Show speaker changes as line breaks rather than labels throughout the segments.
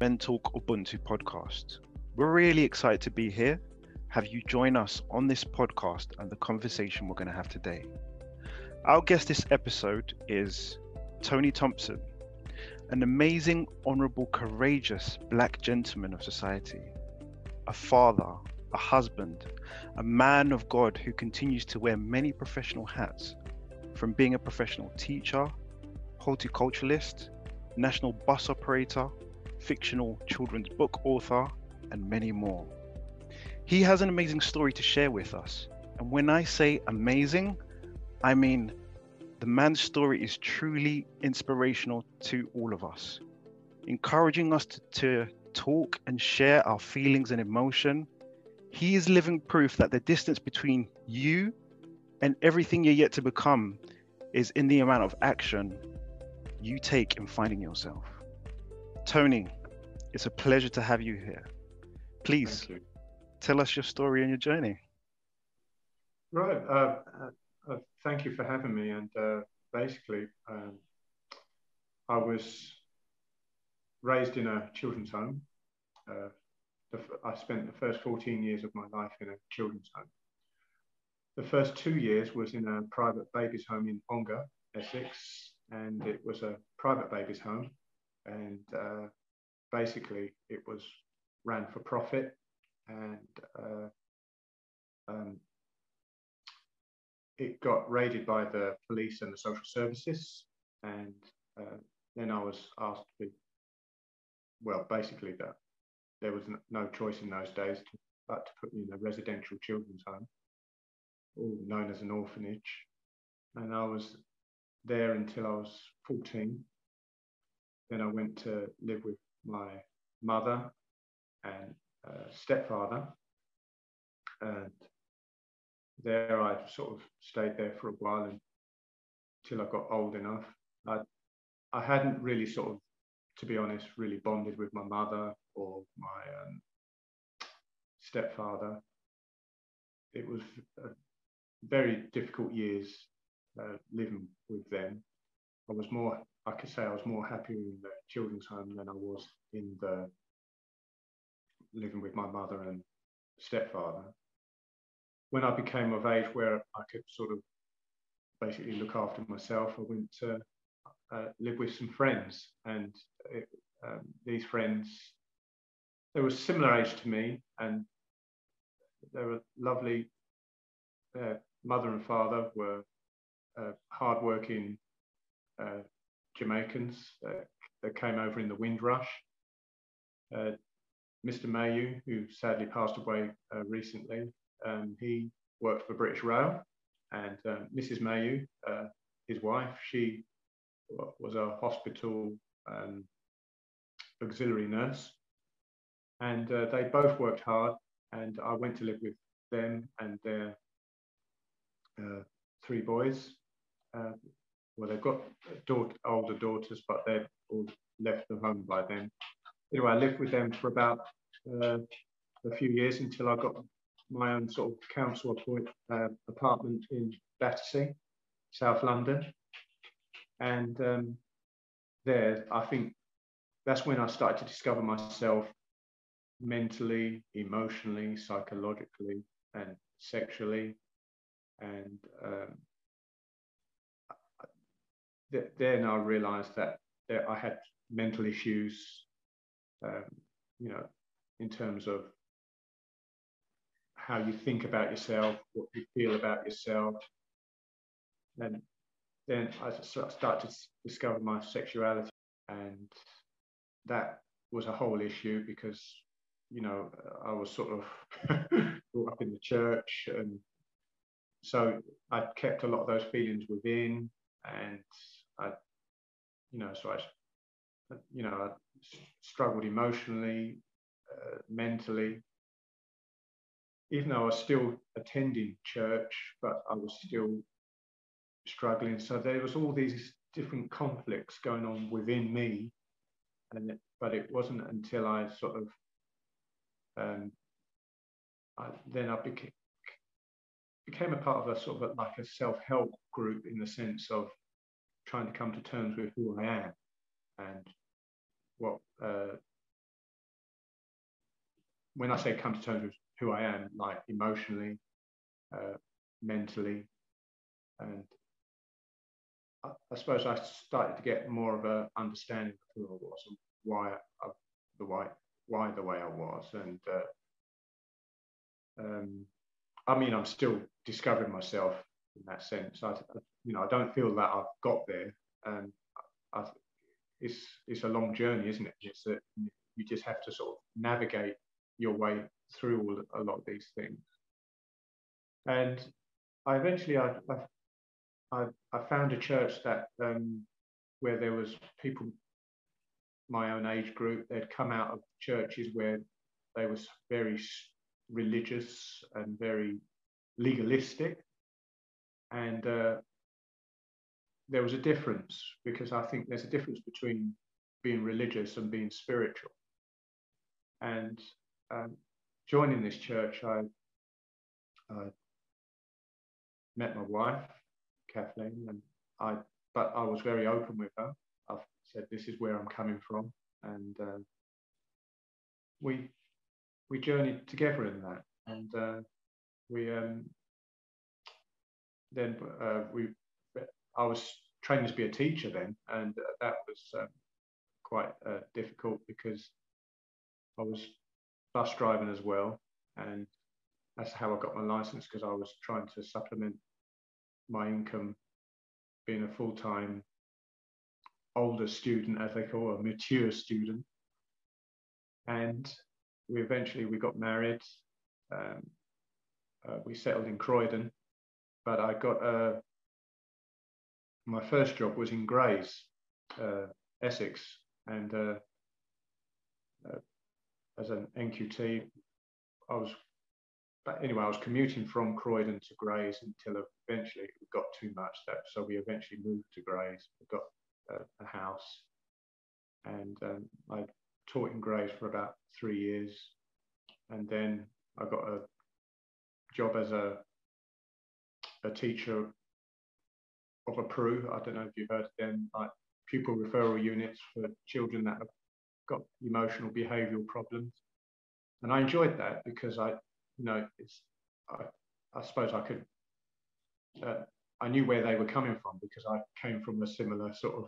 Men Talk Ubuntu podcast. We're really excited to be here, have you join us on this podcast and the conversation we're going to have today. Our guest this episode is Tony Thompson, an amazing, honorable, courageous black gentleman of society, a father, a husband, a man of God who continues to wear many professional hats, from being a professional teacher, horticulturalist, national bus operator, fictional children's book author, and many more. He has an amazing story to share with us. And when I say amazing, I mean the man's story is truly inspirational to all of us, encouraging us to, to talk and share our feelings and emotion. He is living proof that the distance between you and everything you're yet to become is in the amount of action you take in finding yourself. Tony, it's a pleasure to have you here. Please you. tell us your story and your journey.
Right. Uh, uh, uh, thank you for having me. And uh, basically, um, I was raised in a children's home. Uh, I spent the first 14 years of my life in a children's home. The first two years was in a private babies' home in Ongar, Essex, and it was a private babies' home. And uh, basically it was ran for profit and uh, um, it got raided by the police and the social services and uh, then I was asked to, well basically that there was no choice in those days to, but to put me in a residential children's home known as an orphanage. And I was there until I was 14 then I went to live with my mother and uh, stepfather. And there I sort of stayed there for a while until I got old enough. I, I hadn't really sort of, to be honest, really bonded with my mother or my um, stepfather. It was very difficult years uh, living with them. I was more I could say I was more happy in the children's home than I was in the living with my mother and stepfather. When I became of age where I could sort of basically look after myself, I went to uh, live with some friends, and it, um, these friends they were similar age to me, and they were lovely. Their mother and father were uh, hardworking uh, Jamaicans that, that came over in the Windrush. Uh, Mr. Mayu, who sadly passed away uh, recently, um, he worked for British Rail, and Mrs. Um, Mayu, uh, his wife, she was a hospital um, auxiliary nurse, and uh, they both worked hard. And I went to live with them and their uh, three boys. Well, they've got daughter, older daughters, but they've all left the home by then. Anyway, I lived with them for about uh, a few years until I got my own sort of council appoint, uh, apartment in Battersea, South London. And um, there, I think that's when I started to discover myself mentally, emotionally, psychologically, and sexually. And um, then I realized that, that I had mental issues, um, you know, in terms of how you think about yourself, what you feel about yourself. And then I started to discover my sexuality, and that was a whole issue because, you know, I was sort of brought up in the church, and so I kept a lot of those feelings within, and I, you know, so I, you know, I struggled emotionally, uh, mentally. Even though I was still attending church, but I was still struggling. So there was all these different conflicts going on within me, and but it wasn't until I sort of um, I, then I became became a part of a sort of a, like a self help group in the sense of trying to come to terms with who I am and what uh, when I say come to terms with who I am, like emotionally, uh, mentally, and I, I, suppose I started to get more of a understanding of who I was and why I, the why why the way I was, and uh, um, I mean I'm still discovering myself in that sense. I, you know I don't feel that I've got there, and I, it's it's a long journey, isn't it? It's that you just have to sort of navigate your way through all, a lot of these things. And I eventually I I, I found a church that um, where there was people my own age group. They'd come out of churches where they was very religious and very legalistic, and uh, there was a difference because I think there's a difference between being religious and being spiritual. And um, joining this church, I, I met my wife, Kathleen, and I, but I was very open with her. I said, "This is where I'm coming from," and uh, we we journeyed together in that, and uh, we um, then uh, we I was training to be a teacher then, and that was um, quite uh, difficult because I was bus driving as well, and that's how I got my license because I was trying to supplement my income being a full time older student, as they call a mature student. And we eventually we got married. Um, uh, we settled in Croydon, but I got a my first job was in Grays, uh, Essex, and uh, uh, as an NQT, I was, but anyway, I was commuting from Croydon to Grays until eventually it got too much. That so we eventually moved to Grays. We got a, a house, and um, I taught in Grays for about three years, and then I got a job as a a teacher of a PRU. I don't know if you've heard of them, like pupil referral units for children that have got emotional behavioural problems. And I enjoyed that because I, you know, it's, I, I suppose I could, uh, I knew where they were coming from because I came from a similar sort of,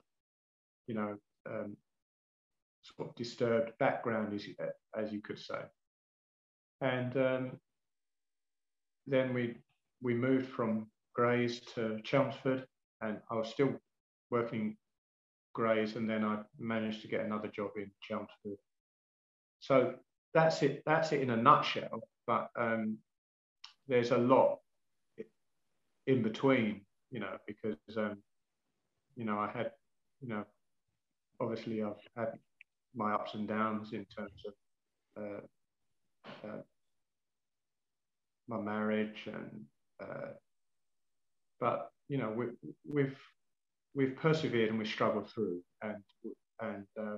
you know, um, sort of disturbed background, as you, as you could say. And um, then we we moved from Grays to Chelmsford, and I was still working Grays, and then I managed to get another job in Chelmsford. So that's it. That's it in a nutshell. But um, there's a lot in between, you know, because um, you know I had, you know, obviously I've had my ups and downs in terms of uh, uh, my marriage and uh, but you know, we, we've we've persevered and we've struggled through, and and uh,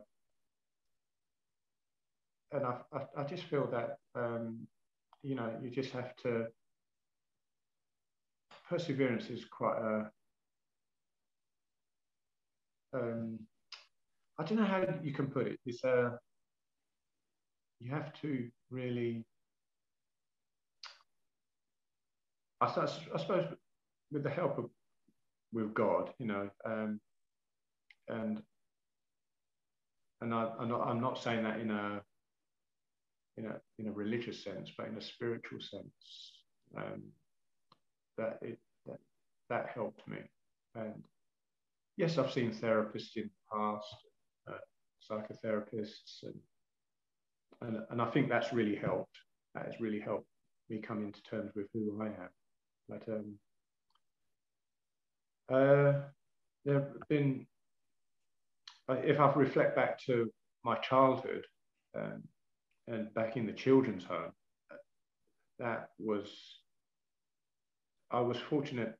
and I, I, I just feel that um, you know you just have to perseverance is quite a um, I don't know how you can put it. It's a you have to really. I, I suppose with the help of with God, you know, um, and and I, am not I'm not saying that in a in a in a religious sense, but in a spiritual sense, um, that it that, that helped me. And yes, I've seen therapists in the past, uh, psychotherapists, and, and and I think that's really helped. That has really helped me come into terms with who I am. But um, uh, there have been, if I reflect back to my childhood um, and back in the children's home, that was, I was fortunate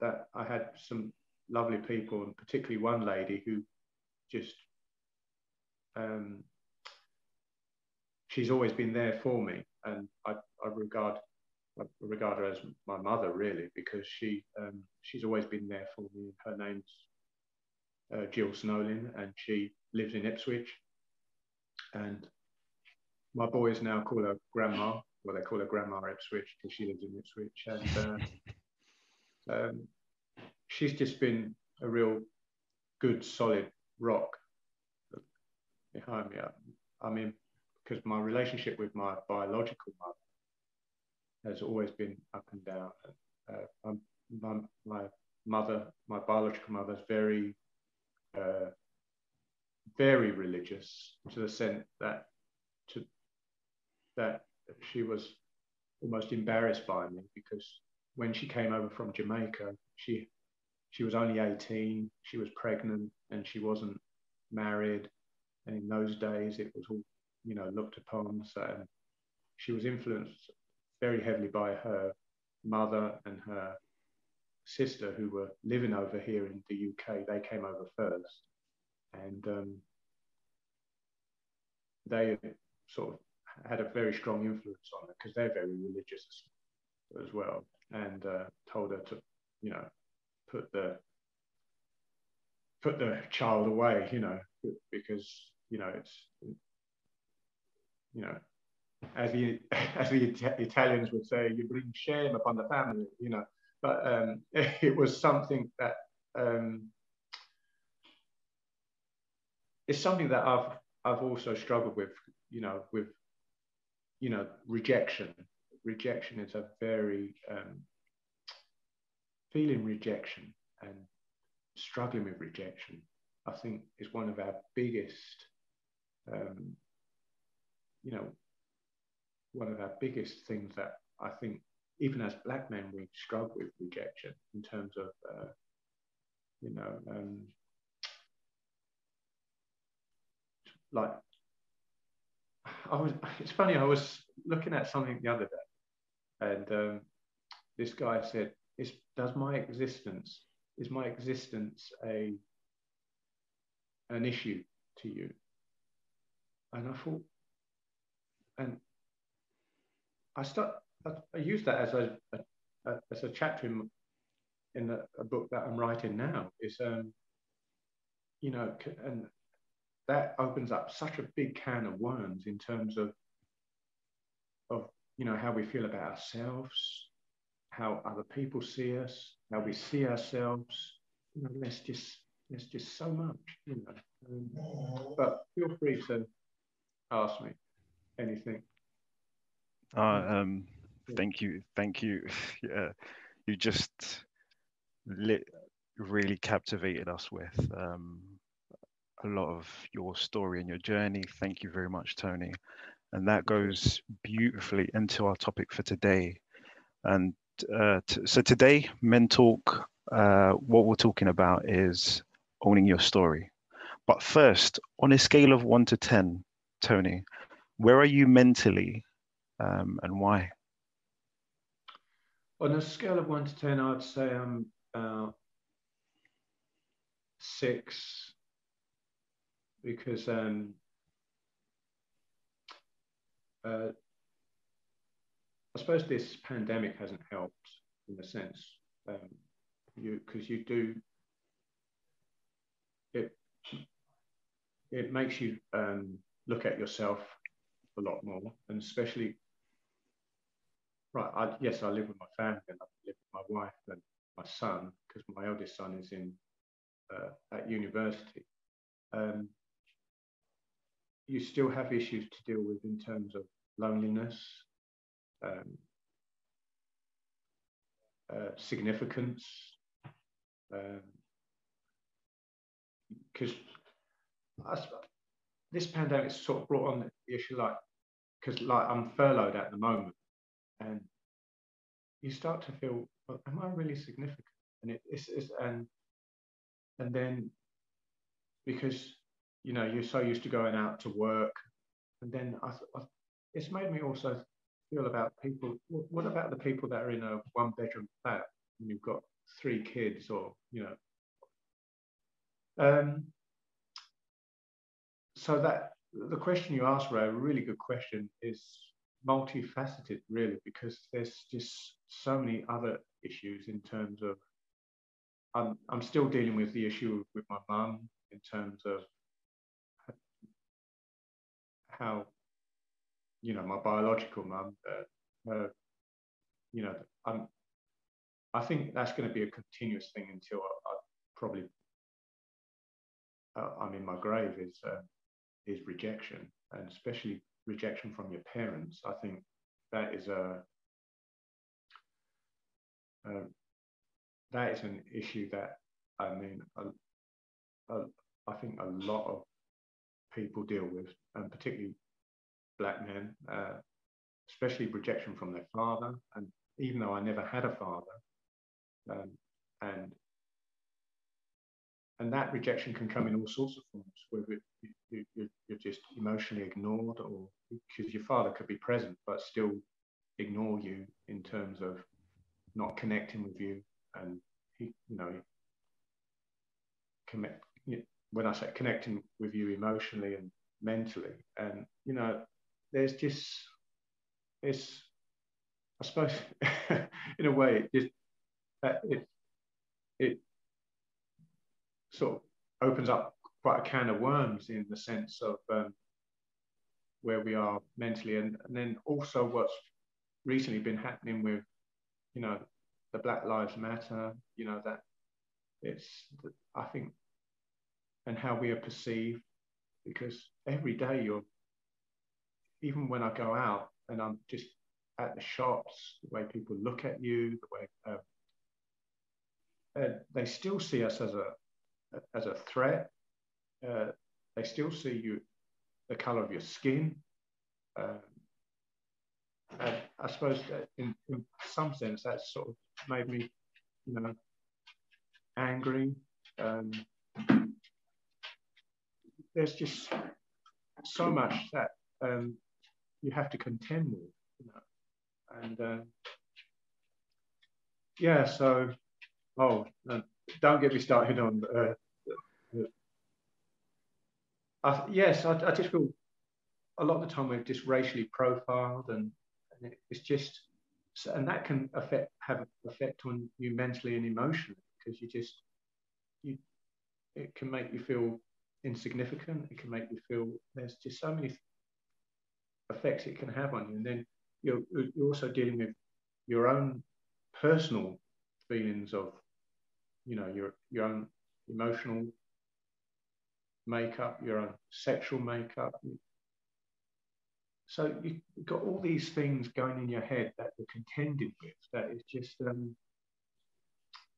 that I had some lovely people, and particularly one lady who just, um, she's always been there for me, and I, I regard I regard her as my mother really because she um, she's always been there for me. Her name's uh, Jill Snowlin and she lives in Ipswich. And my boys now call her grandma. Well, they call her grandma Ipswich because she lives in Ipswich, and uh, um, she's just been a real good, solid rock behind me. I, I mean, because my relationship with my biological mother has always been up and down. Uh, my, my mother, my biological mother, is very, uh, very religious to the sense that to that she was almost embarrassed by me because when she came over from Jamaica, she she was only 18, she was pregnant, and she wasn't married. And in those days, it was all you know looked upon. So she was influenced very heavily by her mother and her sister, who were living over here in the UK. They came over first, and um, they sort of had a very strong influence on her because they're very religious as well, and uh, told her to, you know, put the put the child away, you know, because you know it's you know as the as the Italians would say, you bring shame upon the family, you know. But um, it was something that um, it's something that I've I've also struggled with, you know, with you know rejection. Rejection is a very um, feeling rejection and struggling with rejection. I think is one of our biggest, um, you know, one of our biggest things that I think even as black men we struggle with rejection in terms of, uh, you know, um, like I was. It's funny. I was looking at something the other day, and um, this guy said, "Is does my existence is my existence a an issue to you?" And I thought, and I start. I, I use that as a, a, a, as a chapter in in a, a, book that I'm writing now. Is um, you know, and that opens up such a big can of worms in terms of of you know how we feel about ourselves, how other people see us, how we see ourselves. You know, there's just there's just so much, you know. Um, but feel free to ask me anything.
Uh, um, thank you, thank you. yeah, you just lit, really captivated us with um, a lot of your story and your journey. Thank you very much, Tony. And that goes beautifully into our topic for today. And uh, so today, Men Talk, uh, what we're talking about is owning your story. But first, on a scale of one to 10, Tony, where are you mentally um, and why?
On a scale of one to 10, I'd say I'm about six because um, uh, I suppose this pandemic hasn't helped in a sense, um, you because you do it. It makes you um, look at yourself a lot more, and especially right. I, yes, I live with my family, and I live with my wife and my son because my eldest son is in uh, at university. Um, you still have issues to deal with in terms of loneliness, um, uh, significance, because um, this pandemic sort of brought on the issue like because like I'm furloughed at the moment, and you start to feel, well, am I really significant? And it, it's, it's and and then because you know, you're so used to going out to work. And then I, I, it's made me also feel about people. What about the people that are in a one bedroom flat and you've got three kids or, you know? Um, so that the question you asked, Ray, a really good question, is multifaceted, really, because there's just so many other issues in terms of. I'm, I'm still dealing with the issue with my mum in terms of how you know, my biological mum. Uh, you know, I'm. I think that's going to be a continuous thing until I, I probably uh, I'm in my grave. Is uh, is rejection, and especially rejection from your parents. I think that is a that is an issue that I mean, I think a lot of people deal with, and particularly black men, uh, especially rejection from their father. And even though I never had a father, um, and and that rejection can come in all sorts of forms, whether you, you, you're just emotionally ignored, or because your father could be present but still ignore you in terms of not connecting with you, and he, you know, when I say connecting with you emotionally and mentally, and you know, there's just it's, I suppose, in a way, it uh, it it sort of opens up quite a can of worms in the sense of um, where we are mentally, and, and then also what's recently been happening with, you know, the Black Lives Matter, you know, that it's, I think, and how we are perceived, because every day you're, even when I go out and I'm just at the shops, the way people look at you, the way uh, uh, they still see us as a as a threat. Uh, they still see you, the color of your skin. Um, and I suppose that in, in some sense that's sort of made me, you know, angry. Um, there's just so much that um, you have to contend with, you know. And uh, yeah, so oh, don't get me started on. Uh, uh, yes, I, I, just feel a lot of the time we're just racially profiled, and, and it's just, and that can affect have an effect on you mentally and emotionally because you just you it can make you feel insignificant. It can make you feel there's just so many effects it can have on you. And then you're, you're also dealing with your own personal feelings of, you know, your, your own emotional makeup, your own sexual makeup. So you've got all these things going in your head that you're contending with that is just, um,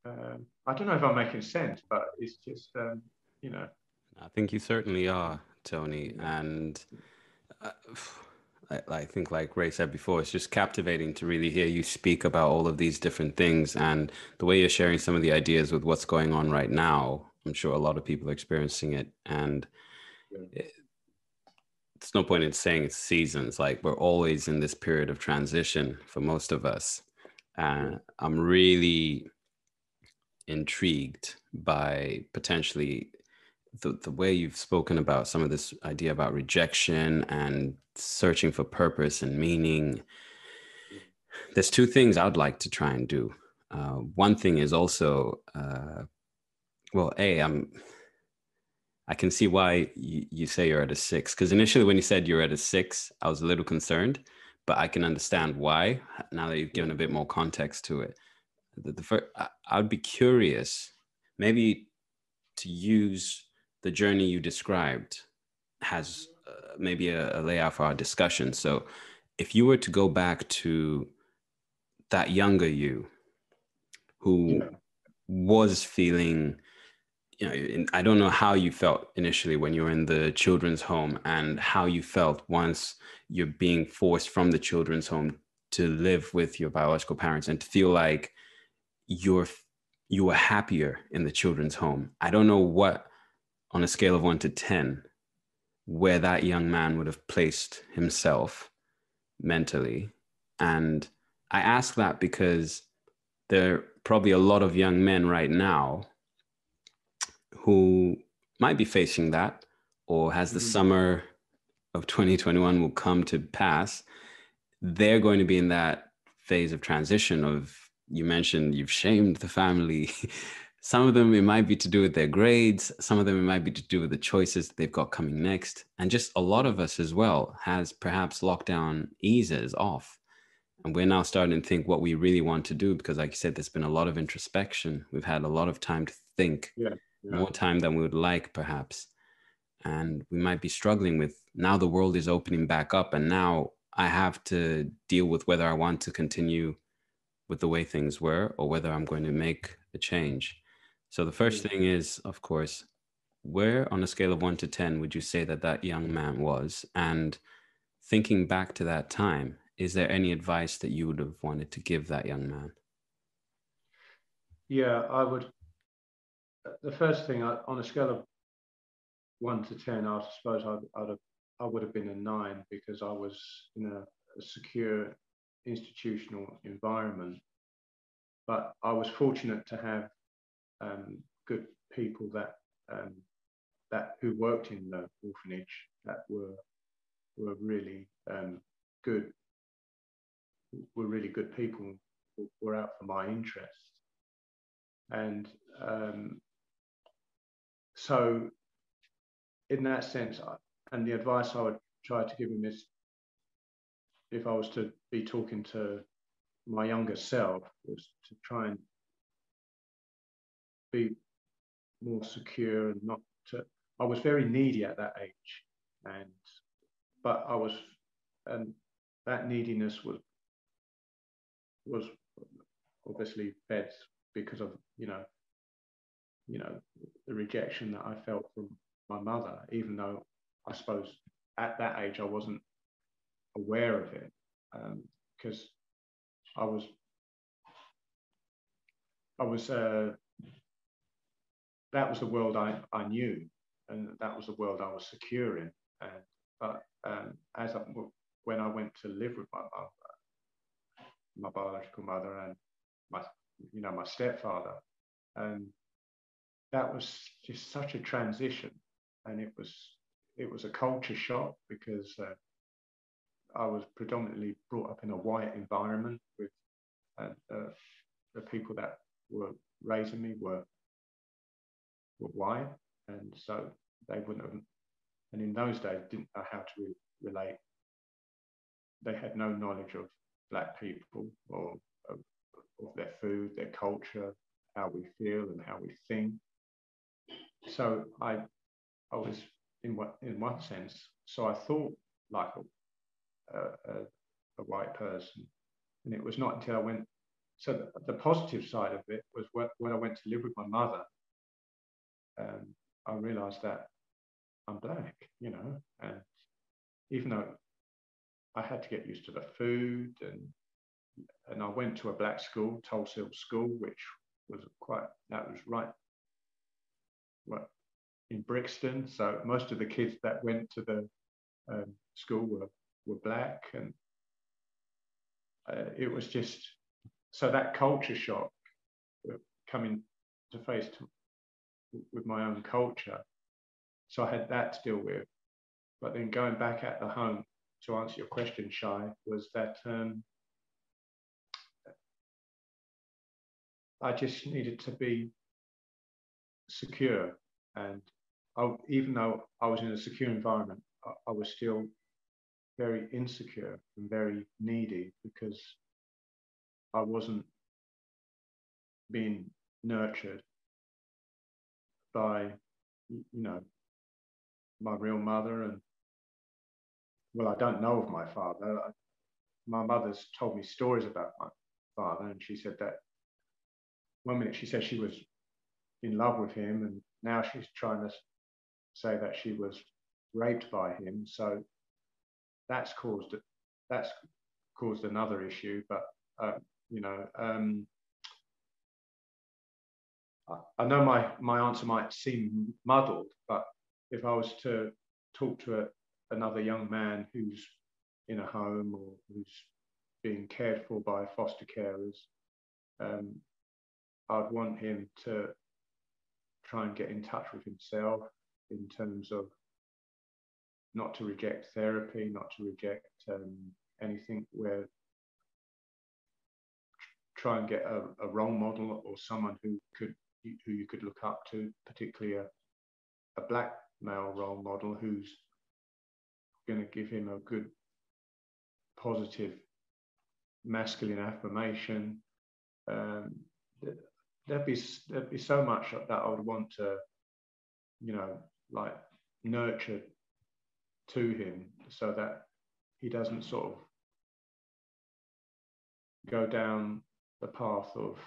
uh, I don't know if I'm making sense, but it's just, um, you know,
I think you certainly are, Tony. And uh, I, I, think, like Ray said before, it's just captivating to really hear you speak about all of these different things and the way you're sharing some of the ideas with what's going on right now. I'm sure a lot of people are experiencing it. And it, it's no point in saying it's seasons. Like we're always in this period of transition for most of us. And I'm really intrigued by potentially the, the way you've spoken about some of this idea about rejection and searching for purpose and meaning there's two things i'd like to try and do uh, one thing is also uh, well a i'm i can see why you, you say you're at a six because initially when you said you're at a six i was a little concerned but i can understand why now that you've given a bit more context to it the, the first, I, i'd be curious maybe to use the journey you described has uh, maybe a, a layout for our discussion. So, if you were to go back to that younger you who yeah. was feeling, you know, I don't know how you felt initially when you were in the children's home and how you felt once you're being forced from the children's home to live with your biological parents and to feel like you're you were happier in the children's home. I don't know what on a scale of one to 10, where that young man would have placed himself mentally. And I ask that because there are probably a lot of young men right now who might be facing that, or has the mm-hmm. summer of 2021 will come to pass, they're going to be in that phase of transition of you mentioned you've shamed the family. Some of them it might be to do with their grades. Some of them it might be to do with the choices they've got coming next. And just a lot of us as well has perhaps lockdown eases off. And we're now starting to think what we really want to do because like you said there's been a lot of introspection. We've had a lot of time to think
yeah, yeah.
more time than we would like perhaps. And we might be struggling with now the world is opening back up and now i have to deal with whether i want to continue with the way things were or whether i'm going to make a change. So the first mm. thing is of course where on a scale of 1 to 10 would you say that that young man was? And thinking back to that time is there any advice that you would have wanted to give that young man?
Yeah i would the first thing on a scale of one to ten, I suppose I'd, I'd have, I would have been a nine because I was in a, a secure institutional environment. But I was fortunate to have um, good people that um, that who worked in the orphanage that were were really um, good were really good people were out for my interest and um, so in that sense, and the advice I would try to give him is if I was to be talking to my younger self, was to try and be more secure and not to. I was very needy at that age, and but I was, and that neediness was was obviously fed because of you know you know the rejection that I felt from my mother, even though I suppose at that age I wasn't aware of it because um, I was I was uh, that was the world I, I knew and that was the world I was secure in. And, but um, as I, when I went to live with my mother, my biological mother and my you know my stepfather, um, that was just such a transition and it was it was a culture shock because uh, I was predominantly brought up in a white environment with uh, uh, the people that were raising me were were white, and so they wouldn't have. And in those days, didn't know how to re- relate. They had no knowledge of black people or of, of their food, their culture, how we feel, and how we think. So I I was in what in one sense. So I thought like a, a, a white person, and it was not until I went. So the, the positive side of it was when I went to live with my mother. Um, I realised that I'm black, you know, and even though I had to get used to the food and and I went to a black school, Hill School, which was quite that was right, in Brixton. So most of the kids that went to the um, school were, were black. And uh, it was just, so that culture shock coming to face to, with my own culture. So I had that to deal with. But then going back at the home to answer your question, Shai, was that um, I just needed to be secure and I, even though I was in a secure environment, I, I was still very insecure and very needy because I wasn't being nurtured by, you know, my real mother. And well, I don't know of my father. My mother's told me stories about my father, and she said that one minute she said she was in love with him, and now she's trying to say that she was raped by him. So that's caused that's caused another issue. But uh, you know, um, I, know my my answer might seem muddled, but if I was to talk to a, another young man who's in a home or who's being cared for by foster carers, um, I'd want him to try and get in touch with himself in terms of not to reject therapy, not to reject um, anything where try and get a, a, role model or someone who could who you could look up to, particularly a, a black male role model who's going to give him a good, positive, masculine affirmation. Um, there'd be there'd be so much that I would want to, you know, like nurture to him so that he doesn't sort of go down the path of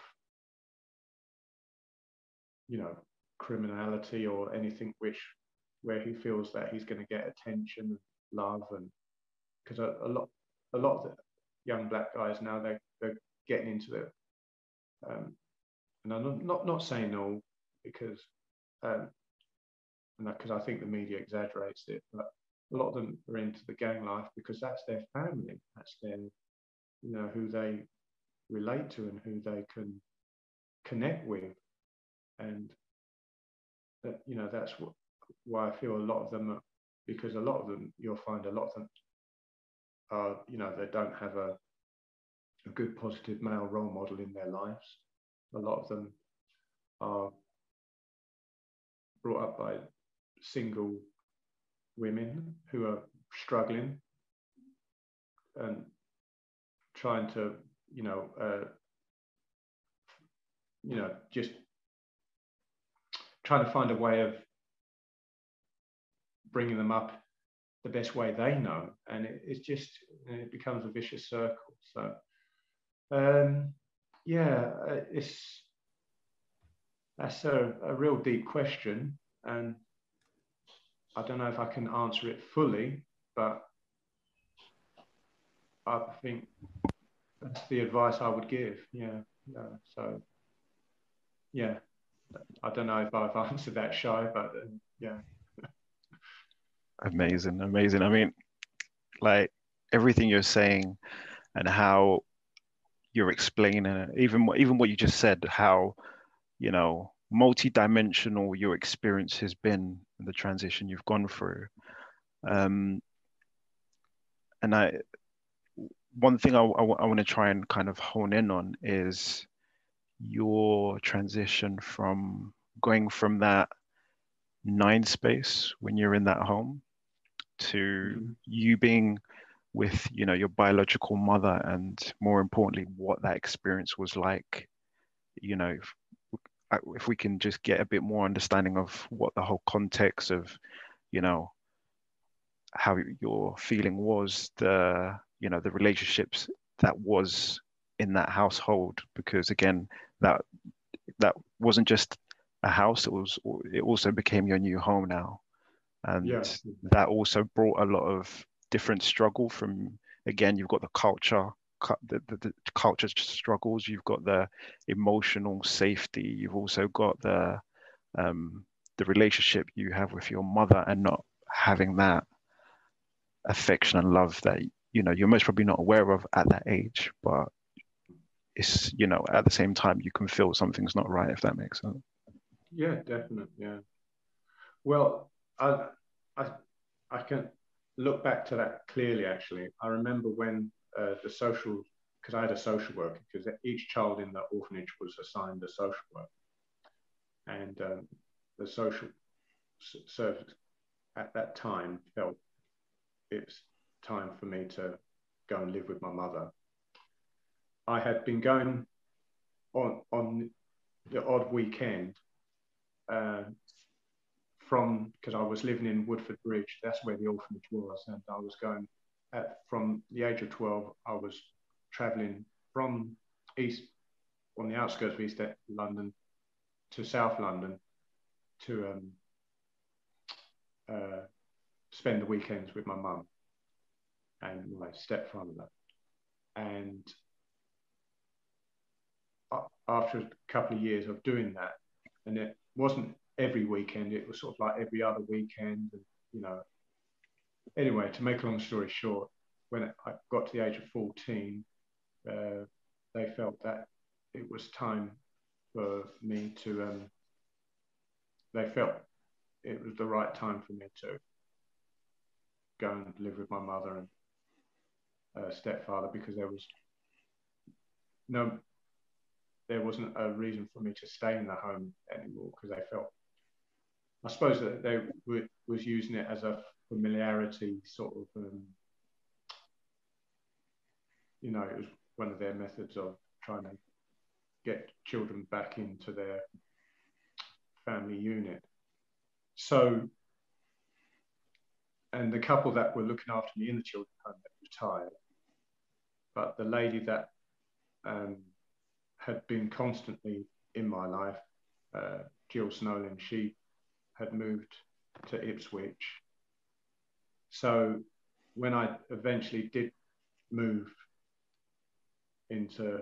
you know criminality or anything which where he feels that he's going to get attention and love and because a, a, lot a lot of the young black guys now they they're getting into it um, and I'm not not saying all because um, because I think the media exaggerates it, but a lot of them are into the gang life because that's their family, that's their, you know, who they relate to and who they can connect with, and that you know that's what why I feel a lot of them are, because a lot of them you'll find a lot of them are you know they don't have a a good positive male role model in their lives. A lot of them are brought up by single women who are struggling and trying to, you know, uh, you know, just trying to find a way of bringing them up the best way they know, and it, it's just it becomes a vicious circle. So, um, yeah, uh, it's that's a, a real deep question, and I don't know if I can answer it fully, but I think that's the advice I would give. Yeah. yeah. So, yeah, I don't know if I've answered that Shai, but uh, yeah.
amazing, amazing. I mean, like everything you're saying and how you're explaining it, even even what you just said, how you know multi-dimensional your experience has been and the transition you've gone through um, and i one thing I, I, I want to try and kind of hone in on is your transition from going from that nine space when you're in that home to mm-hmm. you being with you know your biological mother and more importantly what that experience was like you know uh, if we can just get a bit more understanding of what the whole context of, you know, how your feeling was, the you know the relationships that was in that household, because again, that that wasn't just a house; it was it also became your new home now, and yeah. that also brought a lot of different struggle from again you've got the culture the, the, the culture struggles you've got the emotional safety you've also got the um, the relationship you have with your mother and not having that affection and love that you know you're most probably not aware of at that age but it's you know at the same time you can feel something's not right if that makes sense.
Yeah definitely yeah. Well i i i can look back to that clearly actually i remember when uh, the social, because I had a social worker, because each child in the orphanage was assigned a social worker. And um, the social service at that time felt it's time for me to go and live with my mother. I had been going on on the odd weekend uh, from because I was living in Woodford Bridge. That's where the orphanage was, and I was going at, from the age of 12, I was traveling from East, on the outskirts of East London to South London to um, uh, spend the weekends with my mum and my stepfather. And after a couple of years of doing that, and it wasn't every weekend, it was sort of like every other weekend, and, you know, anyway, to make a long story short, when I got to the age of 14, uh, they felt that it was time for me to, um, they felt it was the right time for me to go and live with my mother and uh, stepfather because there was no there wasn't a reason for me to stay in the home anymore because they felt, I suppose that they were, was using it as a familiarity sort of, um, you know, it was one of their methods of trying to get children back into their family unit. So, and the couple that were looking after me in the children's home retired, but the lady that um, had been constantly in my life, uh, Jill Snowlin, she had moved to Ipswich. So when I eventually did move into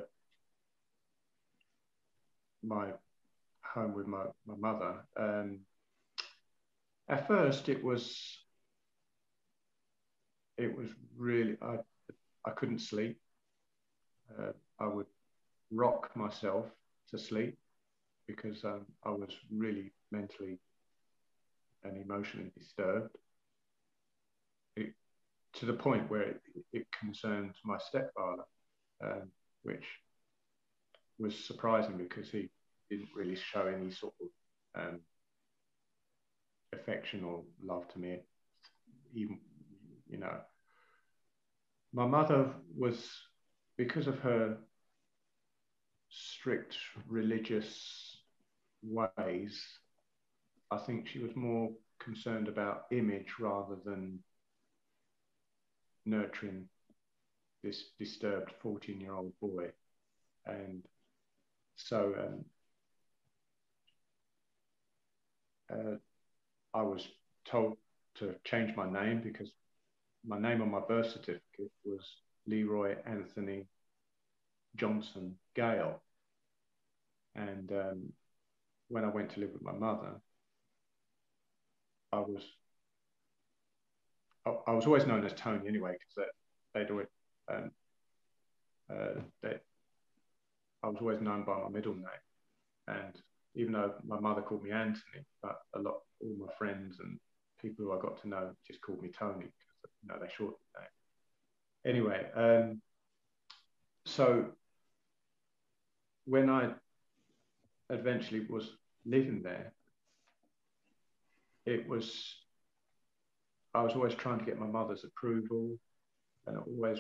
my home with my, my mother, um, at first it was it was really I I couldn't sleep. Uh, I would rock myself to sleep because um, I was really mentally and emotionally disturbed. It, to the point where it, it concerned my stepfather, um, which was surprising because he didn't really show any sort of um, affection or love to me. Even, you know, my mother was, because of her strict religious ways, I think she was more concerned about image rather than nurturing this disturbed 14 year old boy. And so um, uh, I was told to change my name because my name on my birth certificate was Leroy Anthony Johnson Gale. And um, when I went to live with my mother, I was I, I was always known as Tony anyway because they, would always um, uh, they, I was always known by my middle name, and even though my mother called me Anthony, but a lot all my friends and people who I got to know just called me Tony because you know they shortened name. Anyway, um, so when I eventually was living there, it was I was always trying to get my mother's approval and always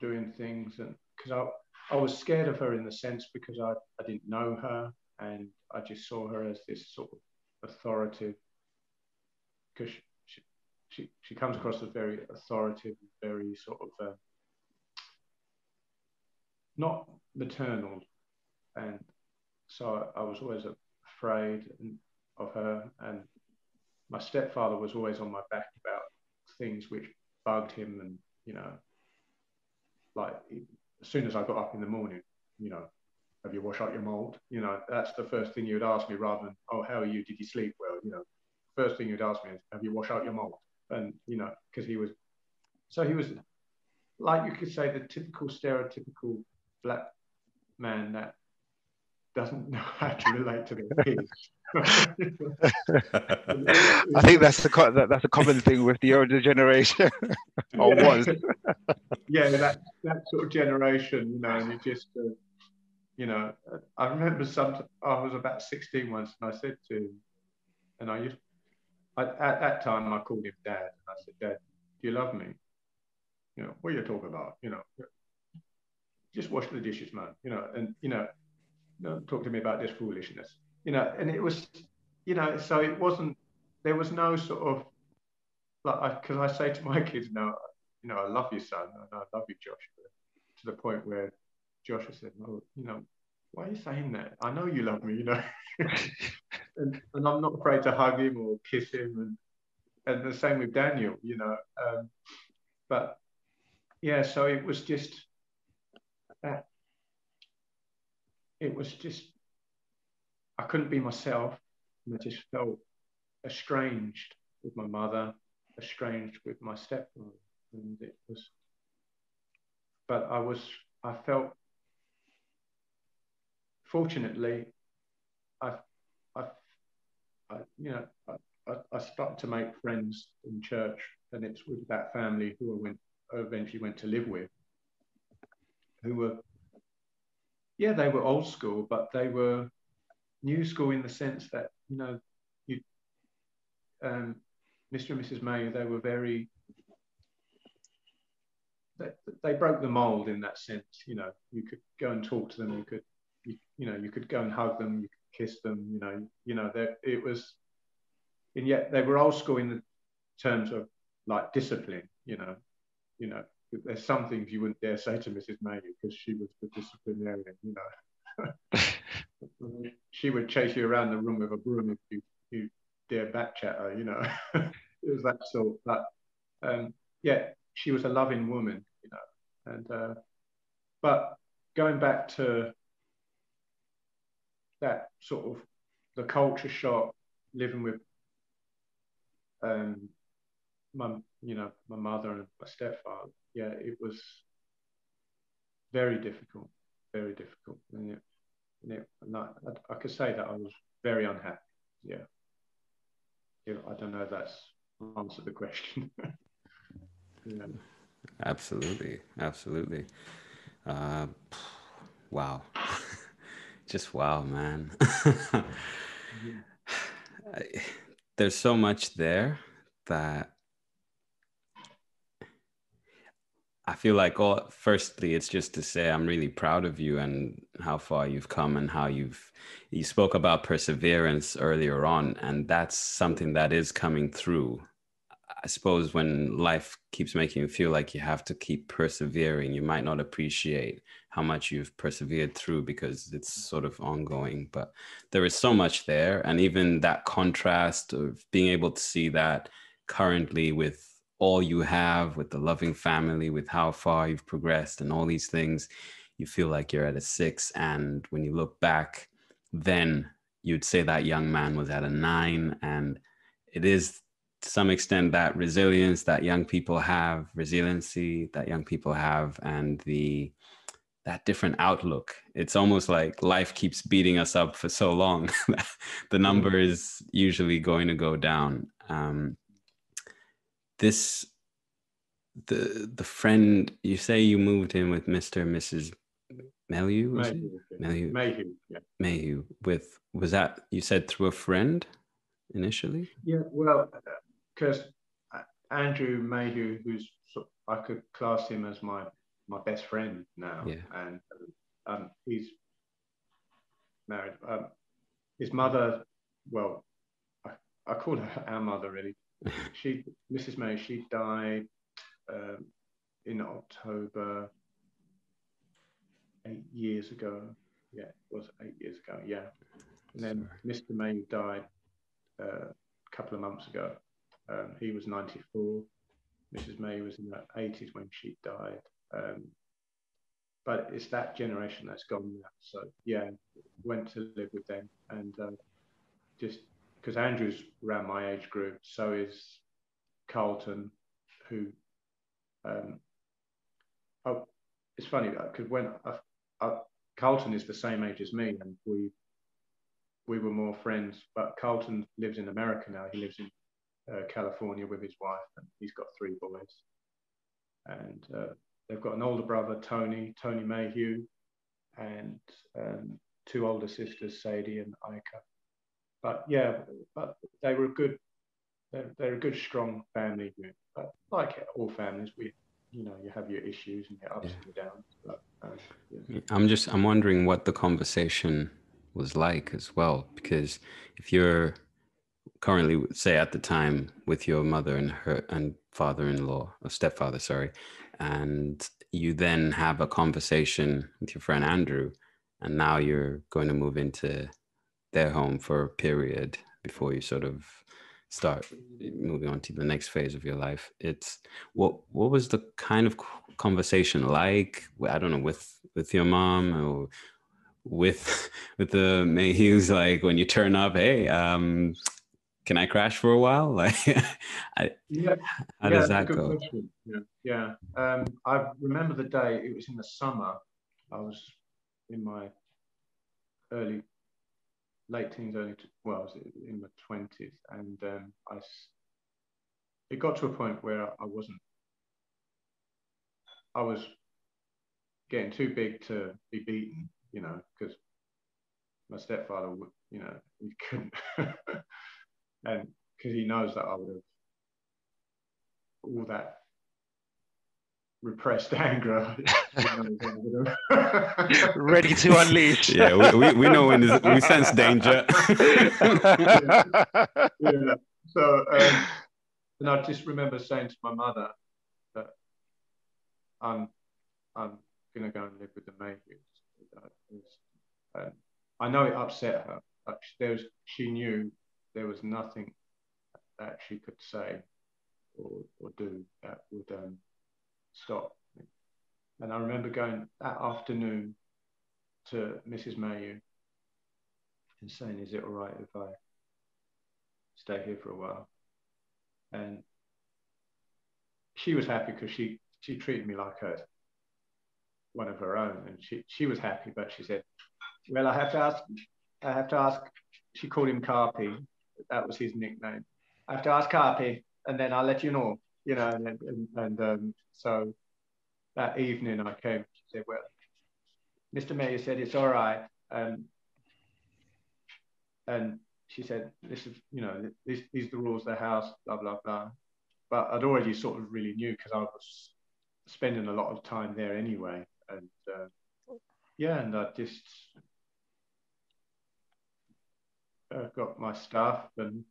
doing things and because I, I was scared of her in the sense because I, I didn't know her and I just saw her as this sort of authoritative because she, she, she, she comes across as very authoritative, very sort of uh, not maternal and so I, I was always afraid of her. And my stepfather was always on my back about things which bugged him. And, you know, like as soon as I got up in the morning, you know, have you washed out your mold? You know, that's the first thing you would ask me rather than, oh, how are you? Did you sleep well? You know, first thing you'd ask me is, have you washed out your mold? And, you know, because he was, so he was like you could say the typical stereotypical black man that doesn't know how to relate to their kids.
I think that's the that's a common thing with the older generation, or
yeah.
was.
yeah, that that sort of generation, you know, and it just, uh, you know, I remember some. I was about sixteen once, and I said to him, and I used, I, at that time, I called him Dad, and I said, Dad, do you love me? You know, what are you talking about? You know, just wash the dishes, man. You know, and you know, talk to me about this foolishness. You know, and it was, you know, so it wasn't, there was no sort of, like, because I, I, say to my kids now, you know, I love you, son, and I love you, Josh, to the point where Joshua said, well, you know, why are you saying that? I know you love me, you know. and, and, I'm not afraid to hug him or kiss him. And, and the same with Daniel, you know. Um, but yeah, so it was just that it was just I couldn't be myself, and I just felt estranged with my mother, estranged with my stepmother, and it was. But I was, I felt. Fortunately, I, I, I you know, I, I started to make friends in church, and it's with that family who I went eventually went to live with, who were yeah, they were old school, but they were new school in the sense that you know, you, um, Mr. and Mrs. May, they were very. They, they broke the mold in that sense. You know, you could go and talk to them. You could, you, you know, you could go and hug them. You could kiss them. You know, you know, it was, and yet they were old school in the terms of like discipline. You know, you know, there's some things you wouldn't dare say to Mrs. May because she was the disciplinarian. You know, she would chase you around the room with a broom if you, you dare back chat her. You know, it was that sort. But um, yeah, she was a loving woman. You know, and uh, but going back to that sort of the culture shock, living with um, my you know my mother and my stepfather yeah it was very difficult very difficult. And, it, and, it, and I, I, could say that I was very unhappy yeah, yeah I don't know if that's answered the question.
Yeah. absolutely absolutely. Uh, wow. Just wow man. There's so much there that I feel like, oh, firstly, it's just to say I'm really proud of you and how far you've come and how you've. You spoke about perseverance earlier on, and that's something that is coming through. I suppose when life keeps making you feel like you have to keep persevering, you might not appreciate how much you've persevered through because it's sort of ongoing. But there is so much there. And even that contrast of being able to see that currently with all you have with the loving family, with how far you've progressed and all these things, you feel like you're at a six. And when you look back, then you'd say that young man was at a nine. And it is to some extent that resilience that young people have, resiliency that young people have, and the that different outlook. It's almost like life keeps beating us up for so long. the number is usually going to go down. Um, this the the friend you say you moved in with Mr. and Mrs. Mayhew, Mayhew, Mayhew,
Mayhew, yeah.
Mayhew. With was that you said through a friend initially?
Yeah, well, because uh, Andrew Mayhew, who's I could class him as my my best friend now,
yeah.
and um, he's married. Um, his mother, well, I, I call her our mother really she, Mrs. May, she died um, in October eight years ago. Yeah, it was eight years ago. Yeah. And then Mr. May died uh, a couple of months ago. Um, he was 94. Mrs. May was in her 80s when she died. Um, but it's that generation that's gone now. So yeah, went to live with them and uh, just because Andrew's around my age group, so is Carlton, who. Um, oh, it's funny because when I, I, Carlton is the same age as me, and we we were more friends. But Carlton lives in America now. He lives in uh, California with his wife, and he's got three boys. And uh, they've got an older brother, Tony, Tony Mayhew, and um, two older sisters, Sadie and Ika but yeah, but they were a good, they're, they're a good, strong family group. But like all families, we, you know, you have your issues and your ups yeah. and downs. But, uh,
yeah. I'm just, I'm wondering what the conversation was like as well, because if you're currently, say at the time, with your mother and her and father-in-law or stepfather, sorry, and you then have a conversation with your friend Andrew, and now you're going to move into their home for a period before you sort of start moving on to the next phase of your life. It's what what was the kind of conversation like? I don't know with with your mom or with with the Mayhews like when you turn up hey um can i crash for a while? Like I,
yeah.
how yeah, does that go?
question. yeah yeah. Um i remember the day it was in the summer. I was in my early late teens, early well, I was in my twenties, and um, I it got to a point where I wasn't. I was getting too big to be beaten, you know, because my stepfather you know, he couldn't, and because he knows that I would have all that repressed anger
ready to unleash
yeah we, we, we know when we sense danger
yeah. yeah. so um, and i just remember saying to my mother that i'm i'm going to go and live with the Mayhews and i know it upset her but there was she knew there was nothing that she could say or, or do that would um, stop. And I remember going that afternoon to Mrs. Mayhew and saying, Is it all right if I stay here for a while? And she was happy because she, she treated me like her, one of her own. And she, she was happy, but she said, Well, I have to ask, I have to ask, she called him Carpy. That was his nickname. I have to ask Carpy and then I'll let you know, you know, and, and, and um, so that evening I came, she said, well, Mr. Mayhew said it's all right. Um, and she said, this is, you know, this, these are the rules of the house, blah, blah, blah. But I'd already sort of really knew because I was spending a lot of time there anyway. And uh, yeah, and I just uh, got my stuff and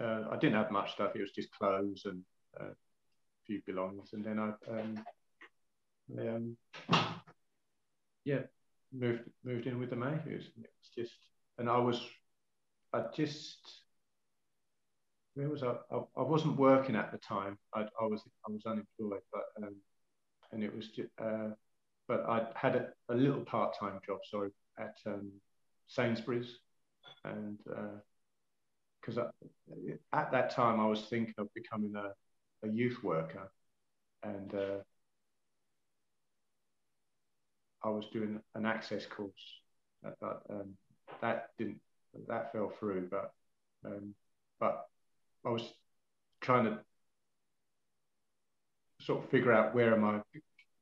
uh, I didn't have much stuff. It was just clothes and uh, a few belongings. And then I, um, um, yeah, moved moved in with the Mayhews. It was just, and I was, I just, where was I? I, I wasn't working at the time. I, I was I was unemployed, but um, and it was just, uh, but I had a, a little part time job. Sorry, at um, Sainsbury's, and uh, because at that time I was thinking of becoming a, a youth worker, and uh, I was doing an access course, but um, that didn't that fell through. But um, but I was trying to sort of figure out where am I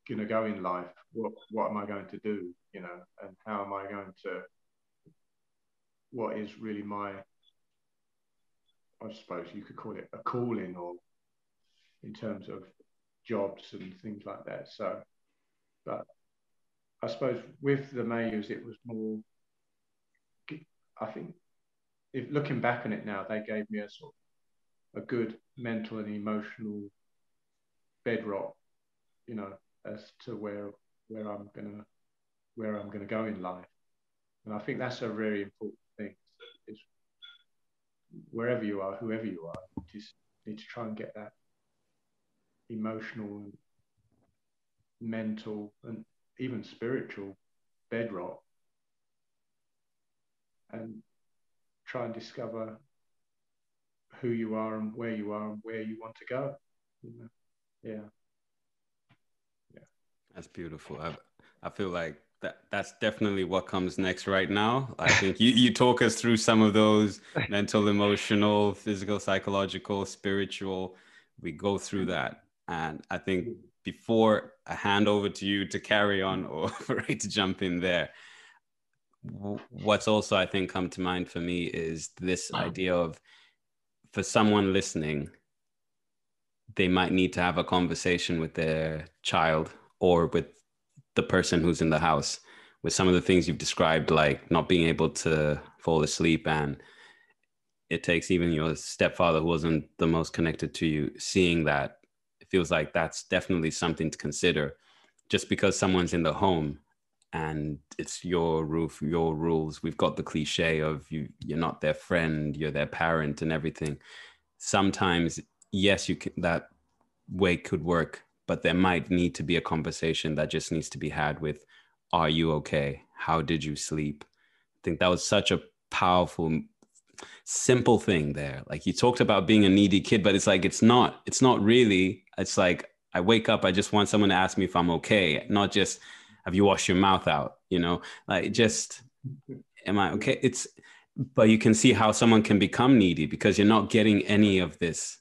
going to go in life? What what am I going to do? You know, and how am I going to? What is really my I suppose you could call it a calling or in terms of jobs and things like that. So, but I suppose with the Mayhews, it was more, I think, if looking back on it now, they gave me a sort of a good mental and emotional bedrock, you know, as to where where I'm gonna where I'm gonna go in life. And I think that's a very important wherever you are, whoever you are, just need to try and get that emotional mental and even spiritual bedrock and try and discover who you are and where you are and where you want to go. You know? Yeah.
Yeah. That's beautiful. I, I feel like that that's definitely what comes next right now. I think you, you talk us through some of those mental, emotional, physical, psychological, spiritual. We go through that. And I think before I hand over to you to carry on or for Ray to jump in there, what's also I think come to mind for me is this idea of for someone listening, they might need to have a conversation with their child or with the person who's in the house with some of the things you've described, like not being able to fall asleep. And it takes even your stepfather, who wasn't the most connected to you, seeing that. It feels like that's definitely something to consider. Just because someone's in the home and it's your roof, your rules, we've got the cliche of you, you're not their friend, you're their parent and everything. Sometimes, yes, you can, that way could work but there might need to be a conversation that just needs to be had with are you okay? How did you sleep? I think that was such a powerful simple thing there. Like you talked about being a needy kid but it's like it's not it's not really it's like i wake up i just want someone to ask me if i'm okay not just have you washed your mouth out? You know? Like just am i okay? It's but you can see how someone can become needy because you're not getting any of this.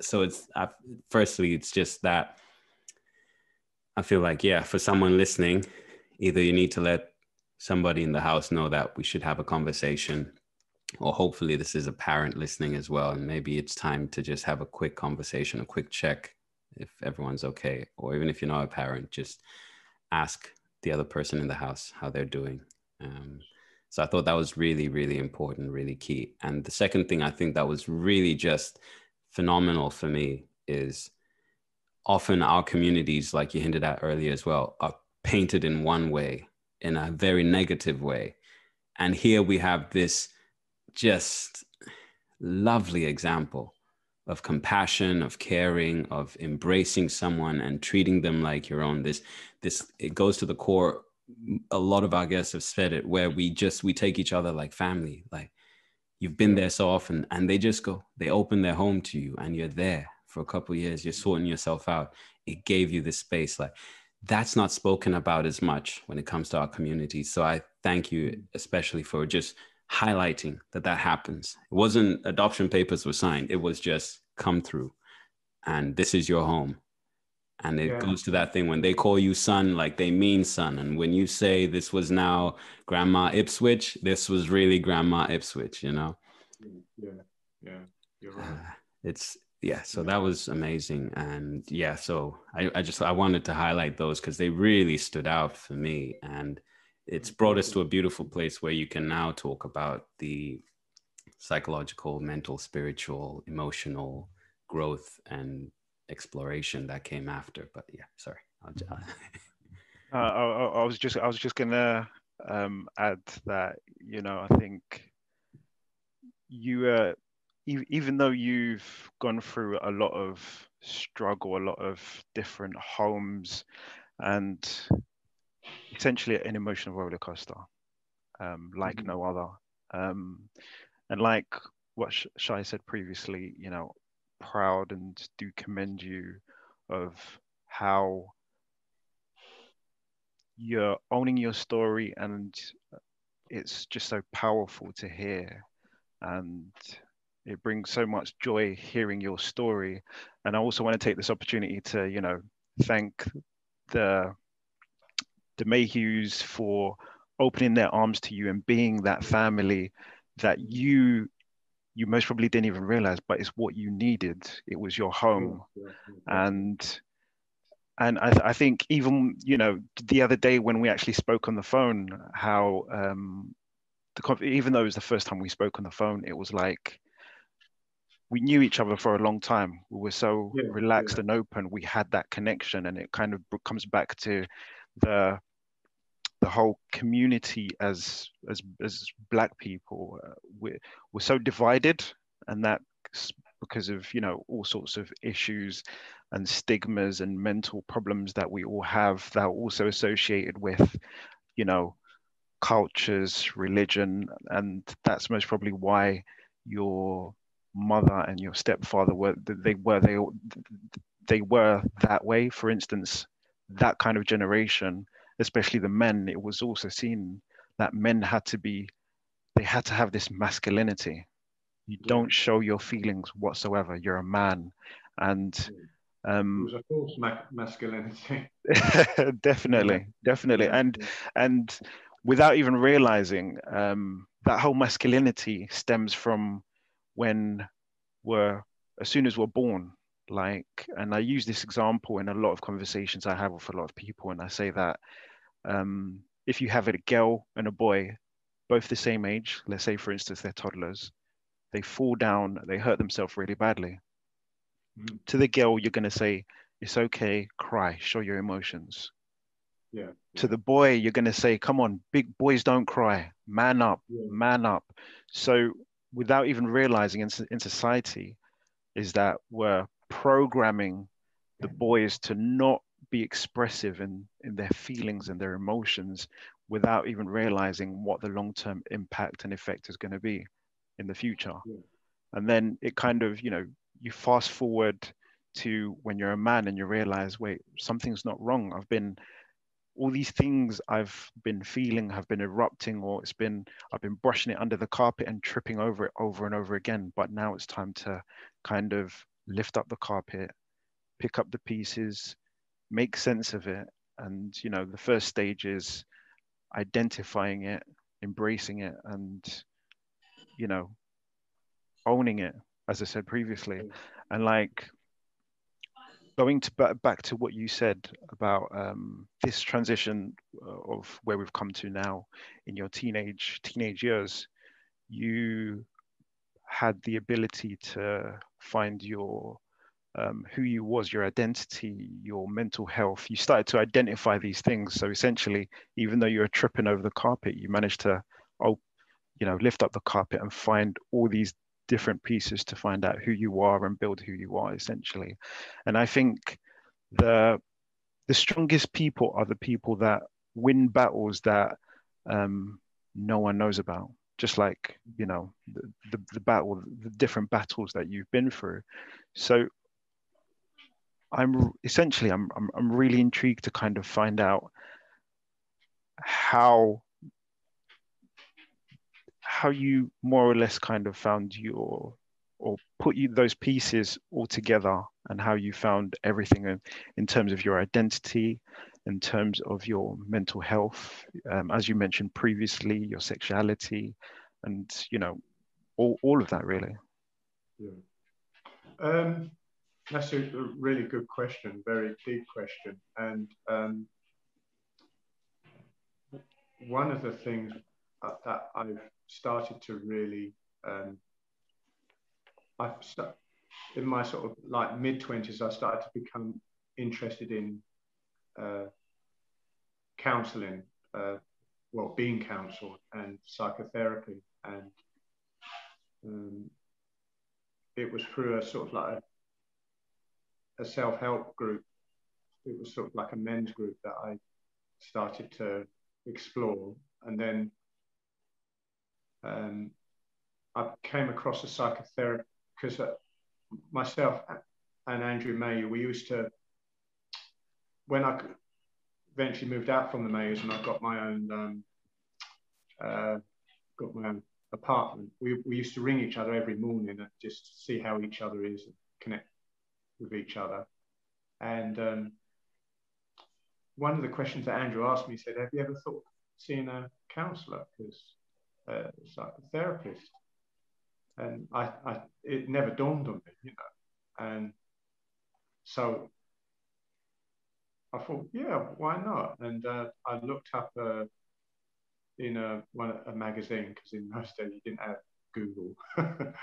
So it's uh, firstly it's just that I feel like, yeah, for someone listening, either you need to let somebody in the house know that we should have a conversation or hopefully this is a parent listening as well and maybe it's time to just have a quick conversation a quick check if everyone's okay or even if you're not a parent just ask the other person in the house how they're doing. Um, so i thought that was really really important really key. And the second thing i think that was really just phenomenal for me is often our communities like you hinted at earlier as well are painted in one way in a very negative way. And here we have this just lovely example of compassion of caring of embracing someone and treating them like your own. This this it goes to the core. A lot of our guests have said it where we just we take each other like family like you've been there so often and they just go they open their home to you and you're there for a couple years you're sorting yourself out it gave you this space like that's not spoken about as much when it comes to our community so i thank you especially for just highlighting that that happens. It wasn't adoption papers were signed. It was just come through and this is your home. And it yeah. goes to that thing when they call you son, like they mean son. And when you say this was now grandma Ipswich, this was really grandma Ipswich, you know?
Yeah. Yeah. You're right. Uh,
it's, yeah. So that was amazing. And yeah, so I, I just, I wanted to highlight those because they really stood out for me. And it's brought us to a beautiful place where you can now talk about the psychological, mental, spiritual, emotional growth and exploration that came after. But yeah, sorry.
uh, I, I, was just I was just gonna um, add that you know I think you uh, e- even though you've gone through a lot of struggle, a lot of different homes, and essentially an emotional roller coaster, um, like mm-hmm. no other. Um, and like what Shai said previously, you know, proud and do commend you of how you're owning your story and it's just so powerful to hear and it brings so much joy hearing your story. And i also want to take this opportunity to you know thank the the Mayhews for opening their arms to you and being that family that you you most probably didn't even realize but it's what you needed. It was your home. and and I, th- I think even you know the other day when we actually spoke on the phone how um the even though it was the first time we spoke on the phone it was like we knew each other for a long time. We were so yeah, relaxed yeah. and open. We had that connection and it kind of comes back to the the whole community as as as black people. Uh, we're, we're so divided and that because of you know all sorts of issues and stigmas and mental problems that we all have that are also associated with you know cultures religion and that's most probably why your mother and your stepfather were they were they they were that way. For instance that kind of generation especially the men, it was also seen that men had to be, they had to have this masculinity. You don't show your feelings whatsoever. You're a man, and
um, it was a false ma- masculinity.
definitely, definitely, and and without even realizing um, that whole masculinity stems from when we're as soon as we're born like and i use this example in a lot of conversations i have with a lot of people and i say that um, if you have a girl and a boy, both the same age, let's say for instance they're toddlers, they fall down, they hurt themselves really badly. Mm. To the girl, you're going to say, it's okay, cry, show your emotions.
Yeah, yeah.
To the boy, you're going to say, come on, big boys don't cry, man up, yeah. man up. So without even realizing in, in society is that we're programming the boys to not be expressive in, in their feelings and their emotions without even realizing what the long-term impact and effect is going to be in the future yeah. and then it kind of you know you fast forward to when you're a man and you realize wait something's not wrong i've been all these things i've been feeling have been erupting or it's been i've been brushing it under the carpet and tripping over it over and over again. But now it's time to kind of lift up the carpet pick up the pieces make sense of it. And you know the first stage is identifying it, embracing it, and you know, owning it, as I said previously, mm. and like going to back, back to what you said about um, this transition uh, of where we've come to now in your teenage teenage years you had the ability to find your um, who you was, your identity, your mental health. You started to identify these things. So essentially, even though you were tripping over the carpet, you managed to, oh, you know, lift up the carpet and find all these different pieces to find out who you are and build who you are, essentially. And I think the the strongest people are the people that win battles that um, no one knows about just like you know the, the, the battle the different battles that you've been through so i'm essentially I'm, I'm i'm really intrigued to kind of find out how how you more or less kind of found your or put you those pieces all together and how you found everything in, in terms of your identity in terms of your mental health, um, as you mentioned previously, your sexuality, and you know, all, all of that really.
Yeah. Um, that's a really good question, very deep question. And um, one of the things that I've started to really, um, I've st- in my sort of like mid 20s, I started to become interested in uh, counseling, uh, well, being counseled and psychotherapy. And um, it was through a sort of like a, a self help group. It was sort of like a men's group that I started to explore. And then um, I came across a psychotherapist because uh, myself and Andrew Mayhew, we used to, when I eventually moved out from the Mayhews and I got my own um, uh, got my own apartment, we, we used to ring each other every morning and just see how each other is and connect with each other. And um, one of the questions that Andrew asked me said, "Have you ever thought of seeing a counsellor because uh, a therapist?" And I, I, it never dawned on me, you know. And so I thought, yeah, why not? And uh, I looked up uh, in a, one, a magazine because in those days you didn't have Google because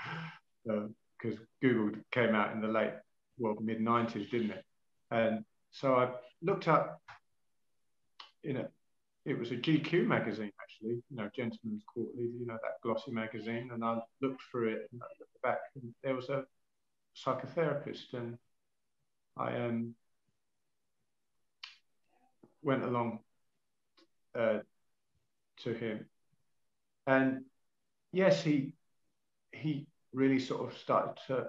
uh, Google came out in the late, well, mid 90s, didn't it? And so I looked up in a, it was a GQ magazine actually, you know, Gentleman's Quarterly, you know, that glossy magazine. And I looked through it and I looked back and there was a psychotherapist and I um, went along uh, to him. And yes, he he really sort of started to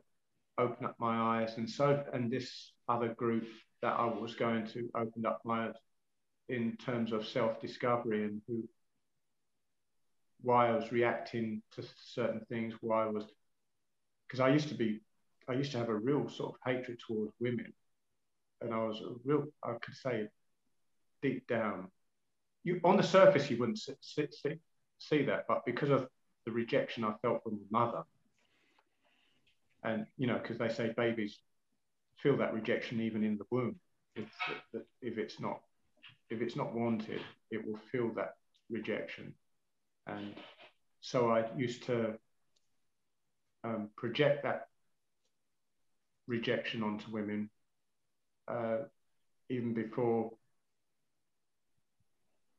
open up my eyes, and so and this other group that I was going to opened up my eyes in terms of self-discovery and who why I was reacting to certain things, why I was because I used to be I used to have a real sort of hatred towards women, and I was a real I could say deep down you on the surface you wouldn't see, see, see that, but because of the rejection I felt from my mother, and you know, because they say babies feel that rejection even in the womb. If, if it's not if it's not wanted, it will feel that rejection. And so I used to um, project that rejection onto women uh, even before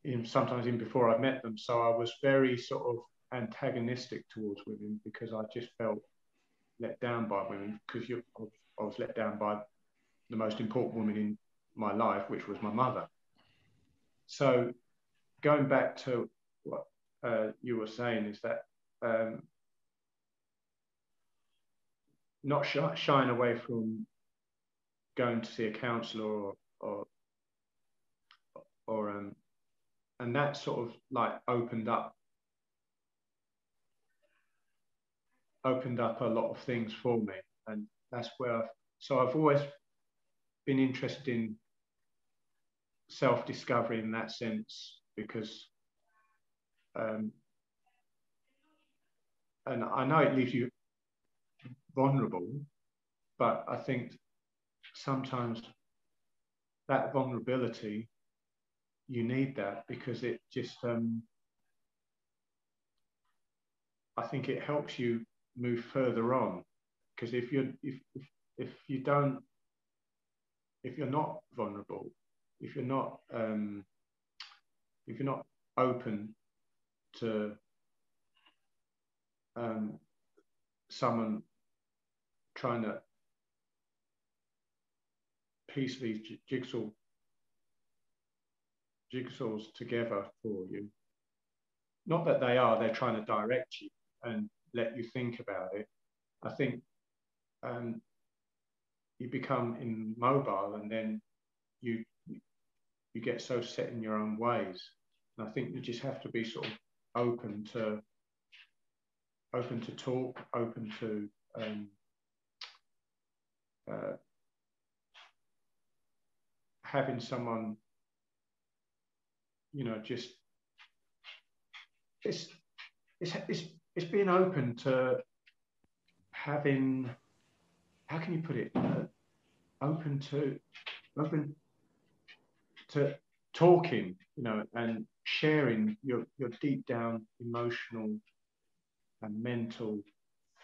in, sometimes even before I met them. So I was very sort of antagonistic towards women because I just felt let down by women because I was let down by the most important woman in my life, which was my mother. So going back to what uh, you were saying is that um, not shy, shying away from going to see a counsellor or or, or um, and that sort of like opened up opened up a lot of things for me. And that's where I've, so I've always been interested in self-discovery in that sense because um, and I know it leaves you vulnerable, but I think sometimes that vulnerability, you need that because it just, um, I think it helps you move further on. Because if you if, if if you don't, if you're not vulnerable, if you're not um, if you're not open to um, someone trying to piece these jigsaw jigsaws together for you. Not that they are, they're trying to direct you and let you think about it. I think um, you become immobile and then you you get so set in your own ways. And I think you just have to be sort of open to open to talk, open to um, uh, having someone, you know, just it's it's it's it's being open to having how can you put it uh, open to open to talking you know and sharing your your deep down emotional and mental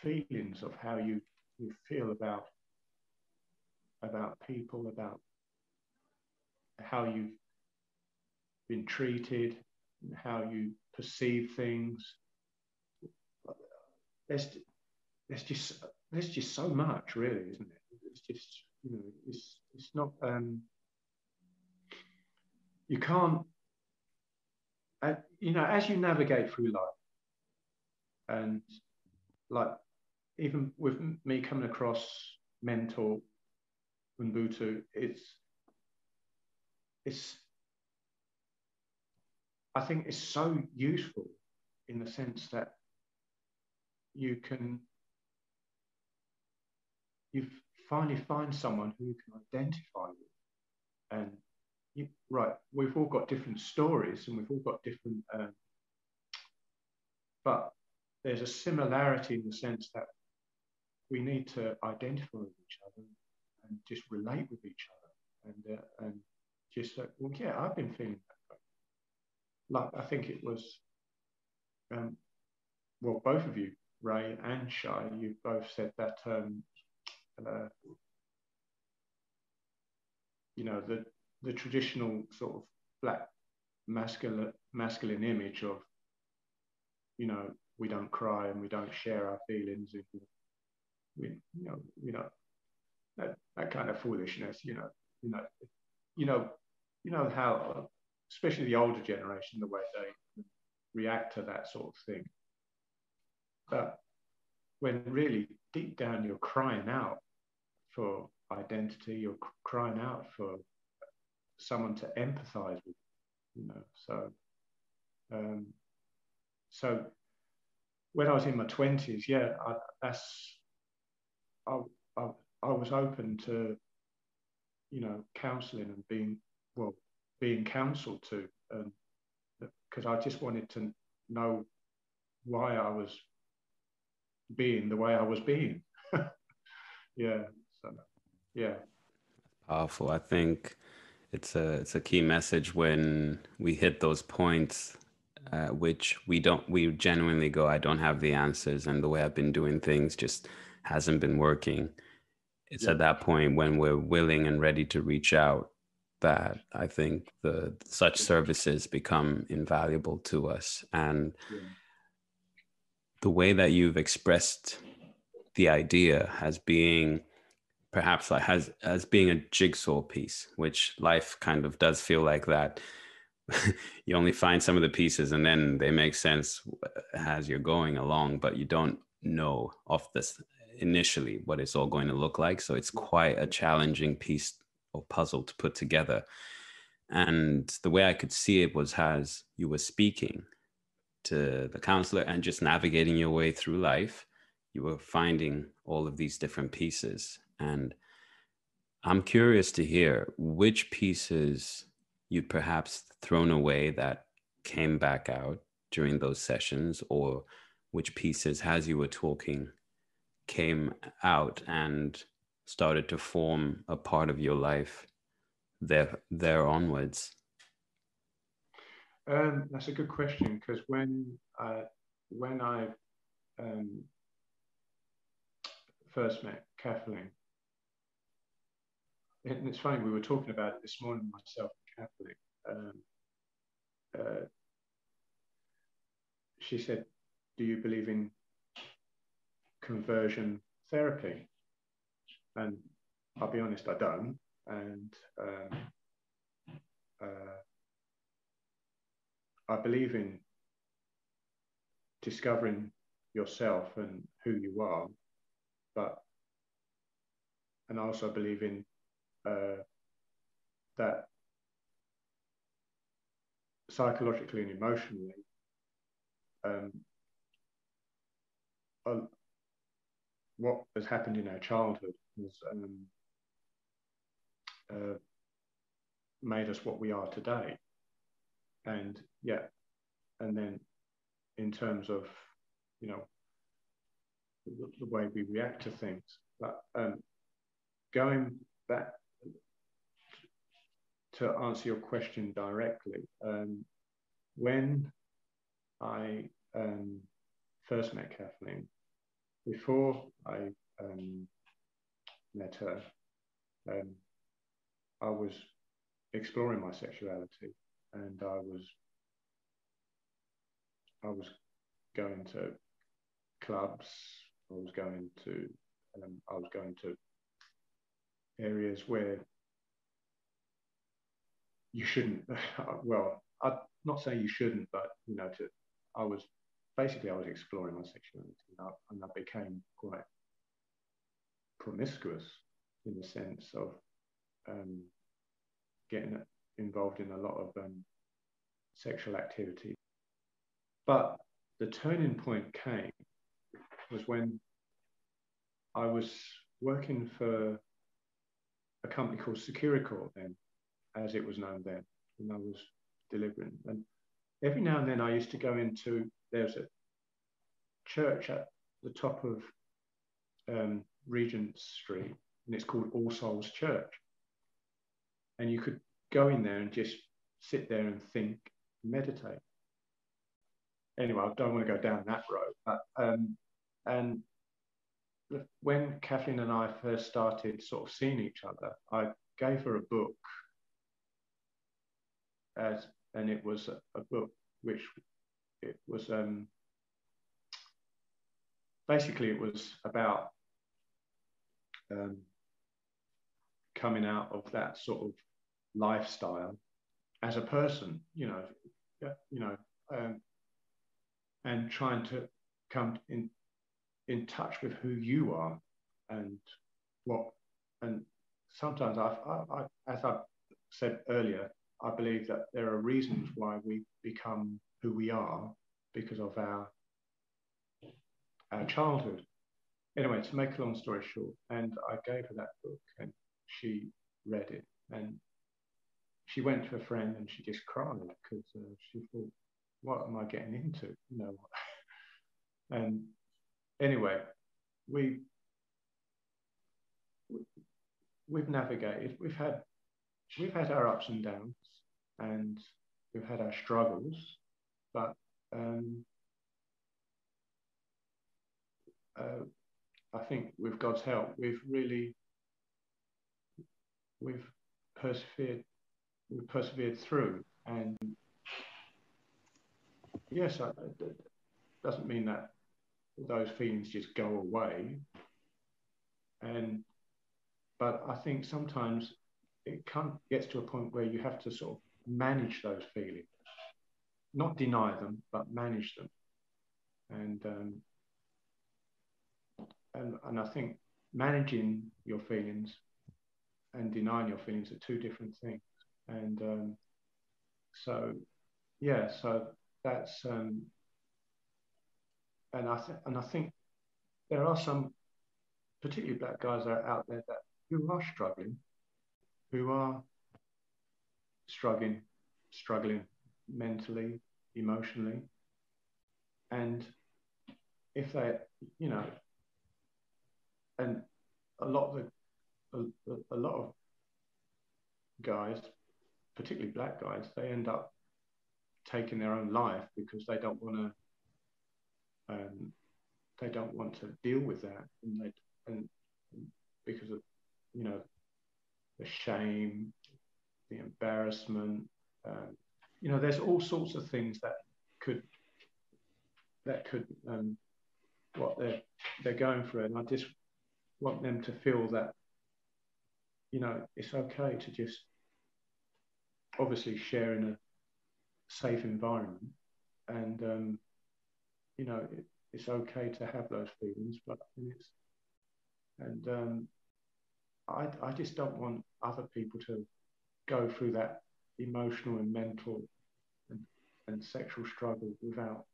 feelings of how you you feel about about people about how you've been treated how you perceive things there's there's just there's just so much, really, isn't it? It's just you know, it's it's not um, you can't uh, you know as you navigate through life and like even with me coming across mentor Ubuntu, it's it's I think it's so useful in the sense that you can you finally find someone who you can identify with and right. We've all got different stories and we've all got different um, but there's a similarity in the sense that we need to identify with each other and just relate with each other and uh, and just like well yeah i've been feeling that way. Like i think it was um, well both of you Ray and Shai, you both said that um, uh, you know the the traditional sort of black masculine masculine image of you know we don't cry and we don't share our feelings and we you know you know that, that kind of foolishness you know you know you know you know how especially the older generation the way they react to that sort of thing. But when really deep down you're crying out for identity, you're crying out for someone to empathize with, you know. So, um, so when I was in my twenties, yeah, I, that's I, I, I was open to, you know, counselling and being well, being counselled to, and because I just wanted to know why I was being the way I was being. yeah. So, yeah.
Powerful. I think it's a it's a key message when we hit those points uh, which we don't we genuinely go i don't have the answers and the way i've been doing things just hasn't been working. It's yeah. at that point when we're willing and ready to reach out that i think the such services become invaluable to us. And yeah. the way that you've expressed the idea as being perhaps like as as being a jigsaw piece which life kind of does feel like that. You only find some of the pieces and then they make sense uh, as you're going along but you don't know off this initially what it's all going to look like. So it's quite a challenging piece or puzzle to put together. And the way i could see it was as you were speaking to the counselor and just navigating your way through life, you were finding all of these different pieces. And I'm curious to hear which pieces you'd perhaps thrown away that came back out during those sessions, or which pieces, as you were talking, came out and started to form a part of your life there there onwards?
Um, that's a good question because when I when I um, first met Kathleen, and it's funny we were talking about it this morning myself and Kathleen. Um, uh, she said, "Do you believe in conversion therapy?" And I'll be honest, I don't. And um, uh, I believe in discovering yourself and who you are, but and I also believe in uh, that psychologically and emotionally, um, uh, what has happened in our childhood has um, uh, made us what we are today. And yeah, and then in terms of, you know, the, the way we react to things, but um, going back to answer your question directly, um, when I um, first met Kathleen, before I um, met her, um, I was exploring my sexuality, and I was I was going to clubs. I was going to um, I was going to areas where you shouldn't. well, I'd not say you shouldn't, but you know, to I was basically I was exploring my sexuality, and I, and I became quite promiscuous in the sense of um, getting involved in a lot of um, sexual activity. But the turning point came was when I was working for a company called Securicor then, as it was known then, and I was delivering. And every now and then I used to go into, there's a church at the top of um, Regent Street, and it's called All Souls Church. And you could go in there and just sit there and think, meditate. Anyway, I don't want to go down that road. But, um, and when Kathleen and I first started sort of seeing each other, I gave her a book, and it was a, a book which it was um, basically it was about um, coming out of that sort of lifestyle as a person, you know, you know, um, and trying to come in in touch with who you are and what and sometimes I, I, I as I said earlier, I believe that there are reasons why we become who we are because of our our childhood anyway, to make a long story short, and I gave her that book and she read it and she went to a friend and she just cried because uh, she thought, what am I getting into? You know, and anyway, we, we we've navigated. We've had we've had our ups and downs, and we've had our struggles, but um, uh, I think with God's help, we've really we've persevered we've persevered through. And yes it doesn't mean that those feelings just go away. And but I think sometimes it can, gets to a point where you have to sort of manage those feelings not deny them but manage them and um, and, and I think managing your feelings and denying your feelings are two different things. And um, so, yeah, so that's um, and I th- and I think there are some, particularly black guys that are out there that who are struggling, who are struggling, struggling mentally, emotionally, and if they, you know, and a lot of the, a, a lot of guys, particularly black guys, they end up taking their own life because they don't want to um, they don't want to deal with that. And they and because of you know the shame the embarrassment um, you know there's all sorts of things that could that could um, what they're they're going through. And i just want them to feel that you know it's okay to just obviously share in a safe environment. And um, you know it, it's okay to have those feelings but it's and um, I, I just don't want other people to go through that emotional and mental and, and sexual struggle without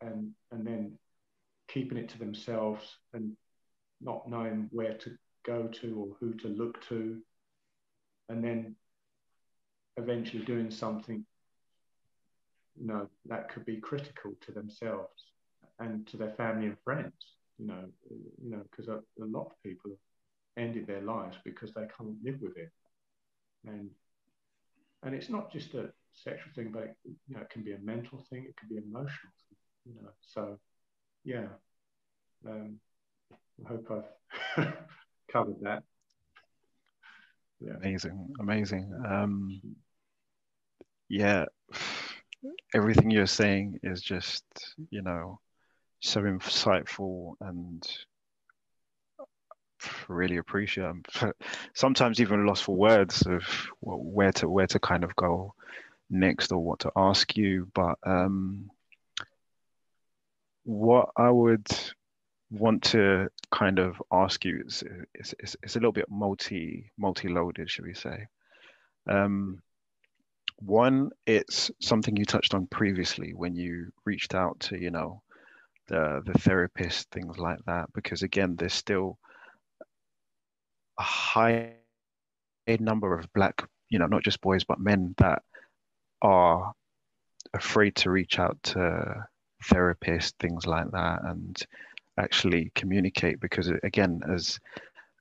and and then keeping it to themselves and not knowing where to go to or who to look to. And then eventually doing something you know that could be critical to themselves and to their family and friends you know you know because a, a lot of people ended their lives because they can't live with it. And and it's not just a sexual thing but it, you know it can be a mental thing it can be emotional thing, you know. So yeah. Um, i hope i've covered that.
Yeah. amazing amazing. Um, yeah everything you're saying is just you know so insightful and really appreciate them. sometimes even lost for words of where to where to kind of go next or what to ask you but um, what i would want to kind of ask you is, is, is, is a little bit multi multi-loaded should we say um, one it's something you touched on previously when you reached out to you know the the therapist things like that because again there's still a high number of black you know not just boys but men that are afraid to reach out to therapists things like that and actually communicate because again as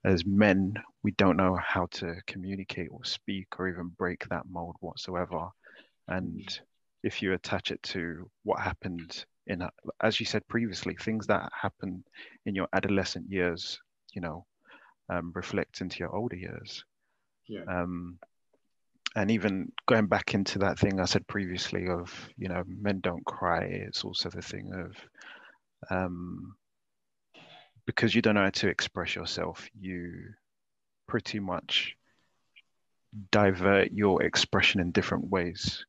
as men we don't know how to communicate or speak or even break that mold whatsoever. And if you attach it to what happened in as you said previously things that happen in your adolescent years you know um, reflect into your older years
yeah.
um, and even going back into that thing i said previously of you know men don't cry it's also the thing of um, because you don't know how to express yourself you pretty much divert your expression in different ways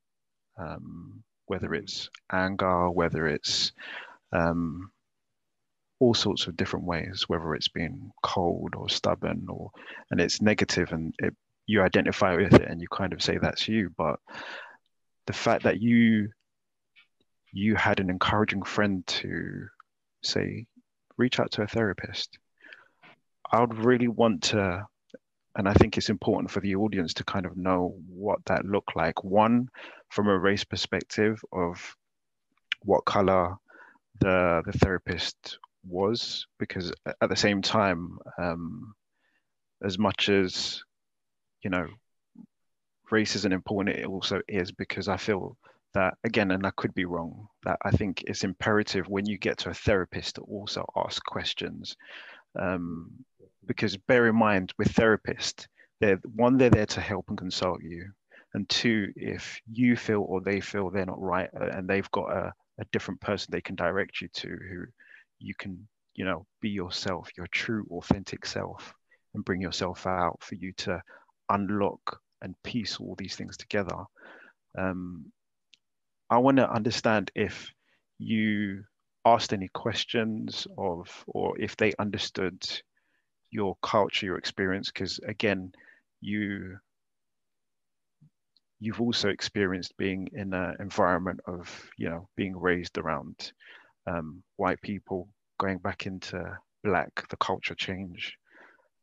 um, whether it's anger, whether it's um, all sorts of different ways, whether it's being cold or stubborn or and it's negative and it, you identify with it and you kind of say that's you. But the fact that you you had an encouraging friend to say, reach out to a therapist. I would really want to and I think it's important for the audience to kind of know what that looked like. One, from a race perspective of what color the the therapist was, because at the same time, um, as much as you know, race isn't important, it also is because I feel that again, and I could be wrong, that I think it's imperative when you get to a therapist to also ask questions. Um, because bear in mind with therapists they're one they're there to help and consult you and two if you feel or they feel they're not right uh, and they've got a, a different person they can direct you to who you can you know be yourself your true authentic self and bring yourself out for you to unlock and piece all these things together. Um, i want to understand if you asked any questions of or if they understood your culture, your experience, because again, you you've also experienced being in an environment of you know being raised around um, white people, going back into black, the culture change.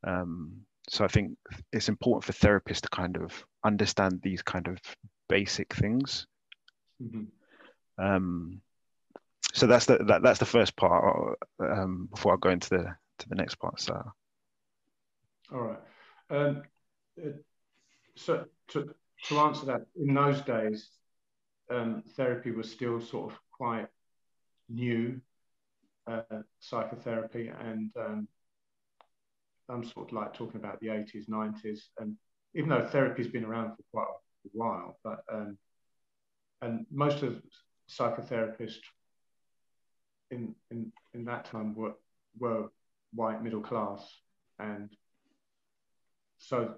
Um, so I think it's important for therapists to kind of understand these kind of basic things.
Mm-hmm.
Um, so that's the that, that's the first part um, before I go into the to the next part. So,
all right. Um, so to to answer that, in those days, um, therapy was still sort of quite new, uh, psychotherapy, and um, I'm sort of like talking about the 80s, 90s, and even though therapy's been around for quite a while, but um, and most of psychotherapists in in in that time were were white middle class, and so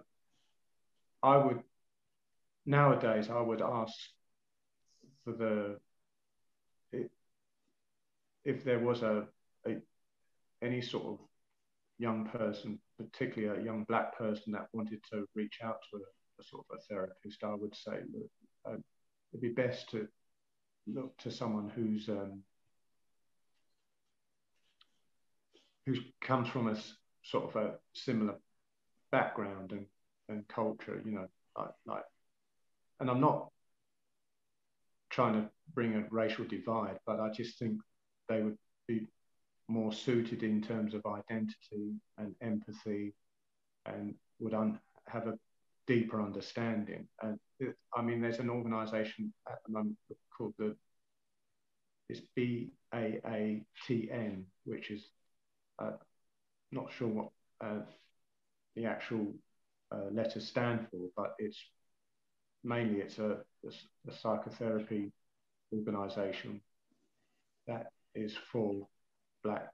I would nowadays I would ask for the if there was a, a any sort of young person, particularly a young black person that wanted to reach out to a, a sort of a therapist, I would say uh, it'd be best to look to someone who's um, who comes from a sort of a similar background and, and culture, you know, like, like, and I'm not trying to bring a racial divide, but I just think they would be more suited in terms of identity and empathy and would have a deeper understanding. And it, I mean, there's an organization at the moment called the it's BAATN, which is uh, not sure what uh, the actual uh, letters stand for, but it's mainly it's a, a, a psychotherapy organization that is for black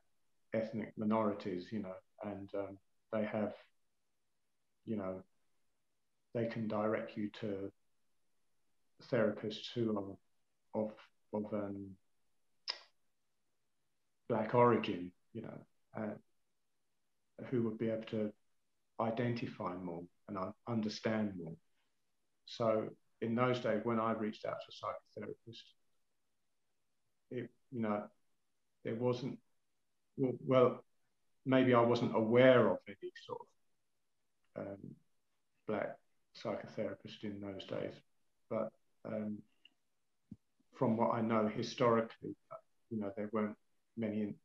ethnic minorities, you know, and um, they have, you know, they can direct you to therapists who are of of um, black origin, you know, who would be able to identify more and understand more. So in those days, when I reached out to a psychotherapist, it, you know, there wasn't, well, well, maybe I wasn't aware of any sort of um, black psychotherapist in those days, but um, from what I know historically, you know, there weren't many in,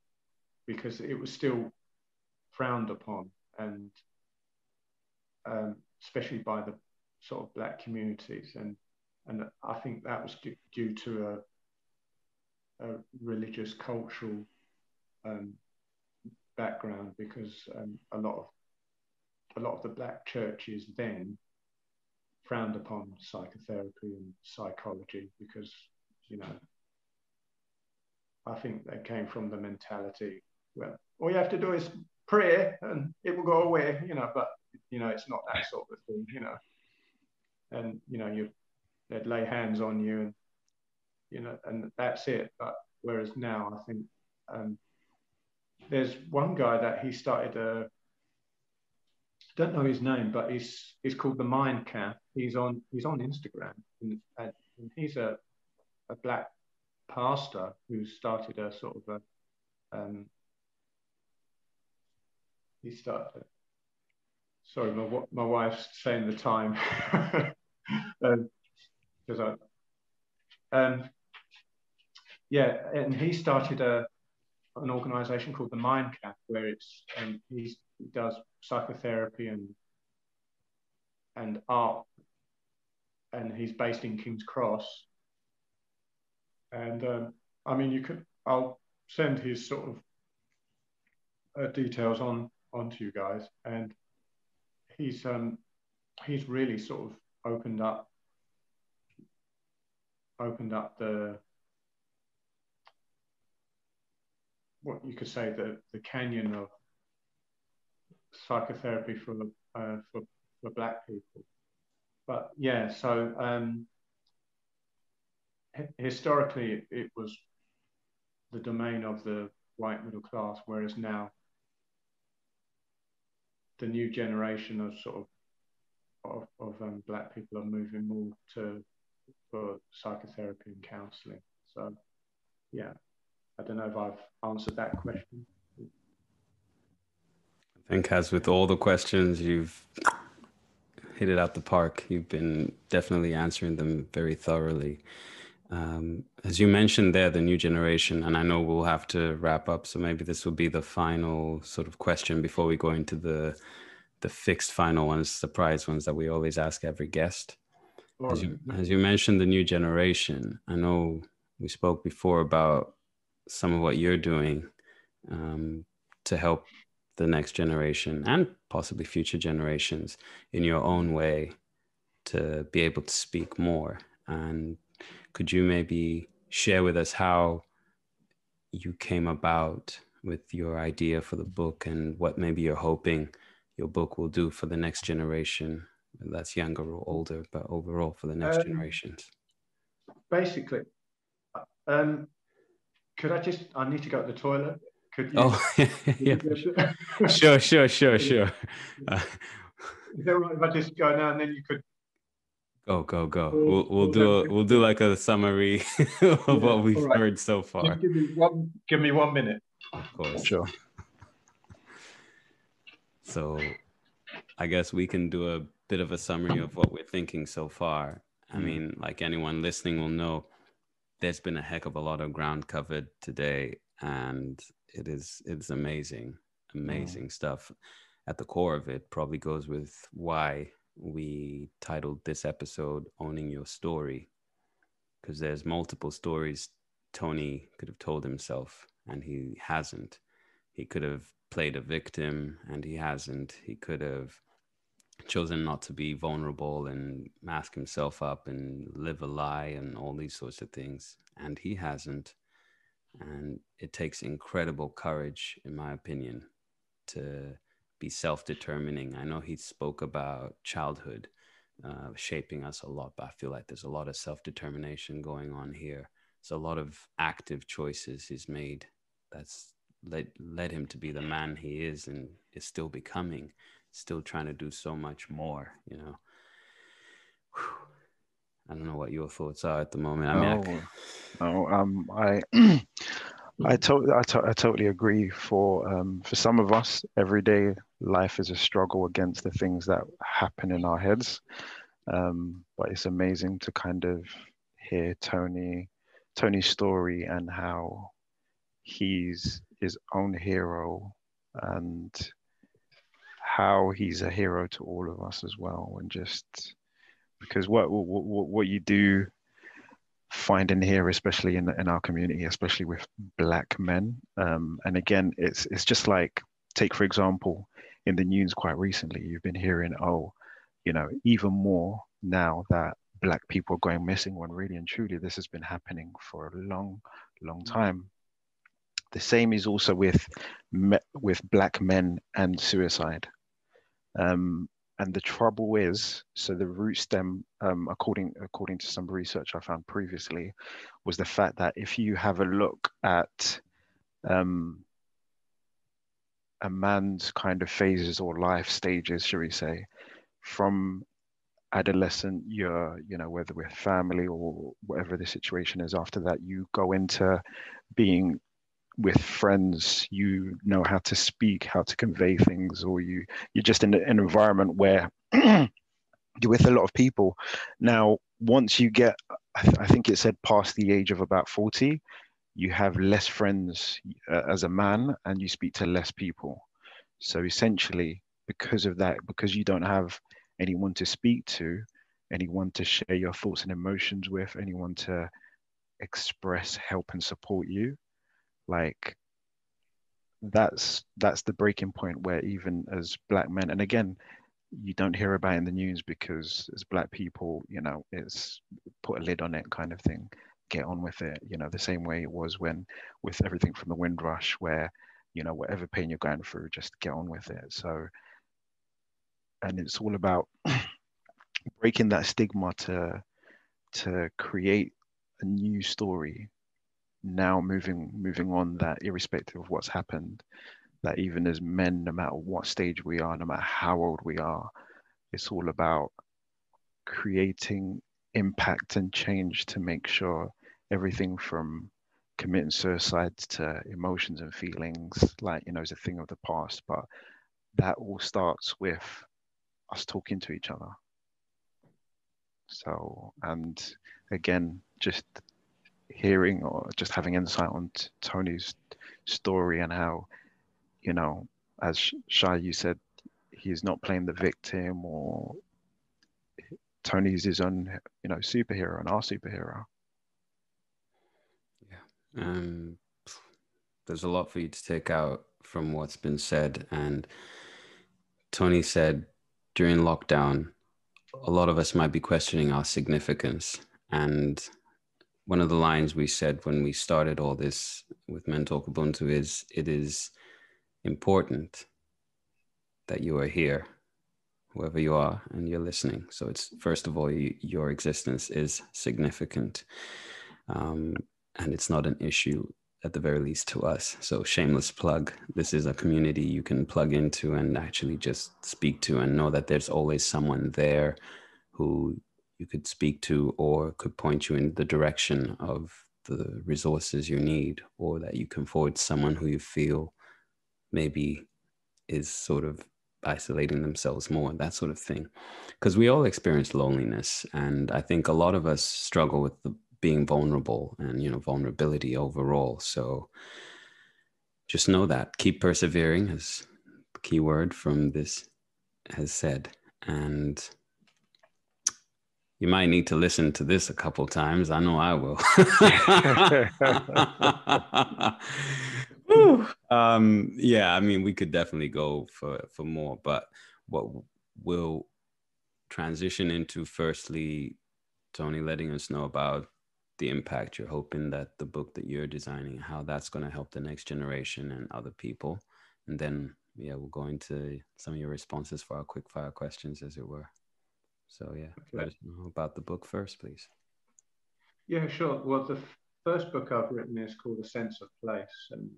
because it was still frowned upon and um, especially by the sort of black communities. And and I think that was due, due to religious cultural um, background because um, a lot of a lot of the black churches then frowned upon psychotherapy and psychology because you know I think they came from the mentality, well, all you have to do is pray and it will go away, you know, but, you know, it's not that sort of thing, you know. And, you know, you, they'd lay hands on you and, you know, and that's it. But whereas now I think um, there's one guy that he started a, don't know his name, but he's he's called the Mind Camp. He's on he's on Instagram, and, and he's a a black pastor who started a sort of a um, he started sorry my, my wife's saying the time because um, I um, yeah and he started a an organization called the Mind Camp where it's um, he does psychotherapy and and art and he's based in King's Cross and um, I mean, you could, I'll send his sort of uh, details on onto you guys. And he's, um, he's really sort of opened up, opened up the, what you could say, the, the canyon of psychotherapy for, uh, for, for black people. But yeah, so um, historically it was the domain of the white middle class, whereas now the new generation of sort of of, of um, black people are moving more to for psychotherapy and counselling. So, yeah, I don't know if I've answered that question.
I think, as with all the questions, you've hit it out the park. You've been definitely answering them very thoroughly. Um, as you mentioned there, the new generation, and I know we'll have to wrap up, so maybe this will be the final sort of question before we go into the the fixed final ones, surprise ones that we always ask every guest. As you, as you mentioned, the new generation. I know we spoke before about some of what you're doing um, to help the next generation and possibly future generations in your own way to be able to speak more. And could you maybe share with us how you came about with your idea for the book and what maybe you're hoping your book will do for the next generation that's younger or older but overall for the next um, generations?
basically um, could i just i need to go to the toilet could you
oh yeah sure sure sure sure uh,
is that right if i just go now and then you could
Go, go, go. We'll, we'll do a, we'll do like a summary of yeah, what we've right. heard so far.
Just give me one give me one minute.
Of course.
Sure.
So I guess we can do a bit of a summary of what we're thinking so far. I mm. mean, like anyone listening will know, there's been a heck of a lot of ground covered today, and it is it's amazing, amazing mm. stuff. At the core of it, probably goes with why we titled this episode Owning Your Story because there's multiple stories Tony could have told himself and he hasn't. He could have played a victim and he hasn't. He could have chosen not to be vulnerable and mask himself up and live a lie and all these sorts of things and he hasn't. And it takes incredible courage, in my opinion, to be self-determining. I know he spoke about childhood uh, shaping us a lot, but I feel like there's a lot of self-determination going on here. There's a lot of active choices he's made that's led led him to be the man he is and is still becoming, still trying to do so much more. You know. Whew. I don't know what your thoughts are at the moment. I
mean, I, um, I I, to- I, to- I totally agree. For um, for some of us, everyday life is a struggle against the things that happen in our heads. Um, but it's amazing to kind of hear Tony Tony's story and how he's his own hero and how he's a hero to all of us as well. And just because what what, what you do find in here, especially in in our community, especially with black men. Um, and again, it's it's just like take for example, in the news quite recently, you've been hearing, oh, you know, even more now that black people are going missing when really and truly this has been happening for a long, long mm. time. The same is also with with black men and suicide. Um, and the trouble is, so the root stem, um, according according to some research I found previously, was the fact that if you have a look at um, a man's kind of phases or life stages, shall we say, from adolescent, you're, you know, whether with family or whatever the situation is after that, you go into being with friends you know how to speak how to convey things or you you're just in an environment where you're with a lot of people. Now once you get I, th- I, think it said past the age of about 40 you have less friends uh, as a man and you speak to less people. So essentially because of that because you don't have anyone to speak to anyone to share your thoughts and emotions with anyone to express help and support you like that's that's the breaking point where even as black men and again you don't hear about in the news because as black people you know it's put a lid on it kind of thing. Get on with it. You know the same way it was when with everything from the windrush where you know whatever pain you're going through just get on with it. So and it's all about breaking that stigma to to create a new story now moving moving on that irrespective of what's happened that even as men no matter what stage we are no matter how old we are it's all about creating impact and change to make sure everything from committing suicide to emotions and feelings like you know is a thing of the past but that all starts with us talking to each other. So and again just hearing or just having insight on t- Tony's story and how, you know, as Shai you said, he's not playing the victim or Tony's his own, you know, superhero and our superhero.
Yeah. Um, there's a lot for you to take out from what's been said. And Tony said during lockdown, a lot of us might be questioning our significance. And one of the lines we said when we started all this with Men Talk Ubuntu is it is important that you are here, whoever you are, and you're listening. So it's first of all, you, your existence is significant. Um, and it's not an issue at the very least to us. So, shameless plug. This is a community you can plug into and actually just speak to and know that there's always someone there who you could speak to or could point you in the direction of the resources you need, or that you can forward someone who you feel maybe is sort of isolating themselves more, that sort of thing. Because we all experience loneliness. And I think a lot of us struggle with the being vulnerable and you know vulnerability overall so just know that keep persevering as the key word from this has said and you might need to listen to this a couple times. I know i will. Um, yeah i mean we could definitely go for for more but what will transition into firstly tony letting us know about the impact you're hoping that the book that you're designing how that's going to help the next generation and other people. And then yeah we'll go into some of your responses for our quick fire questions as it were so yeah okay. let us know about the book first please
yeah sure well the first book i've written is called a sense of place and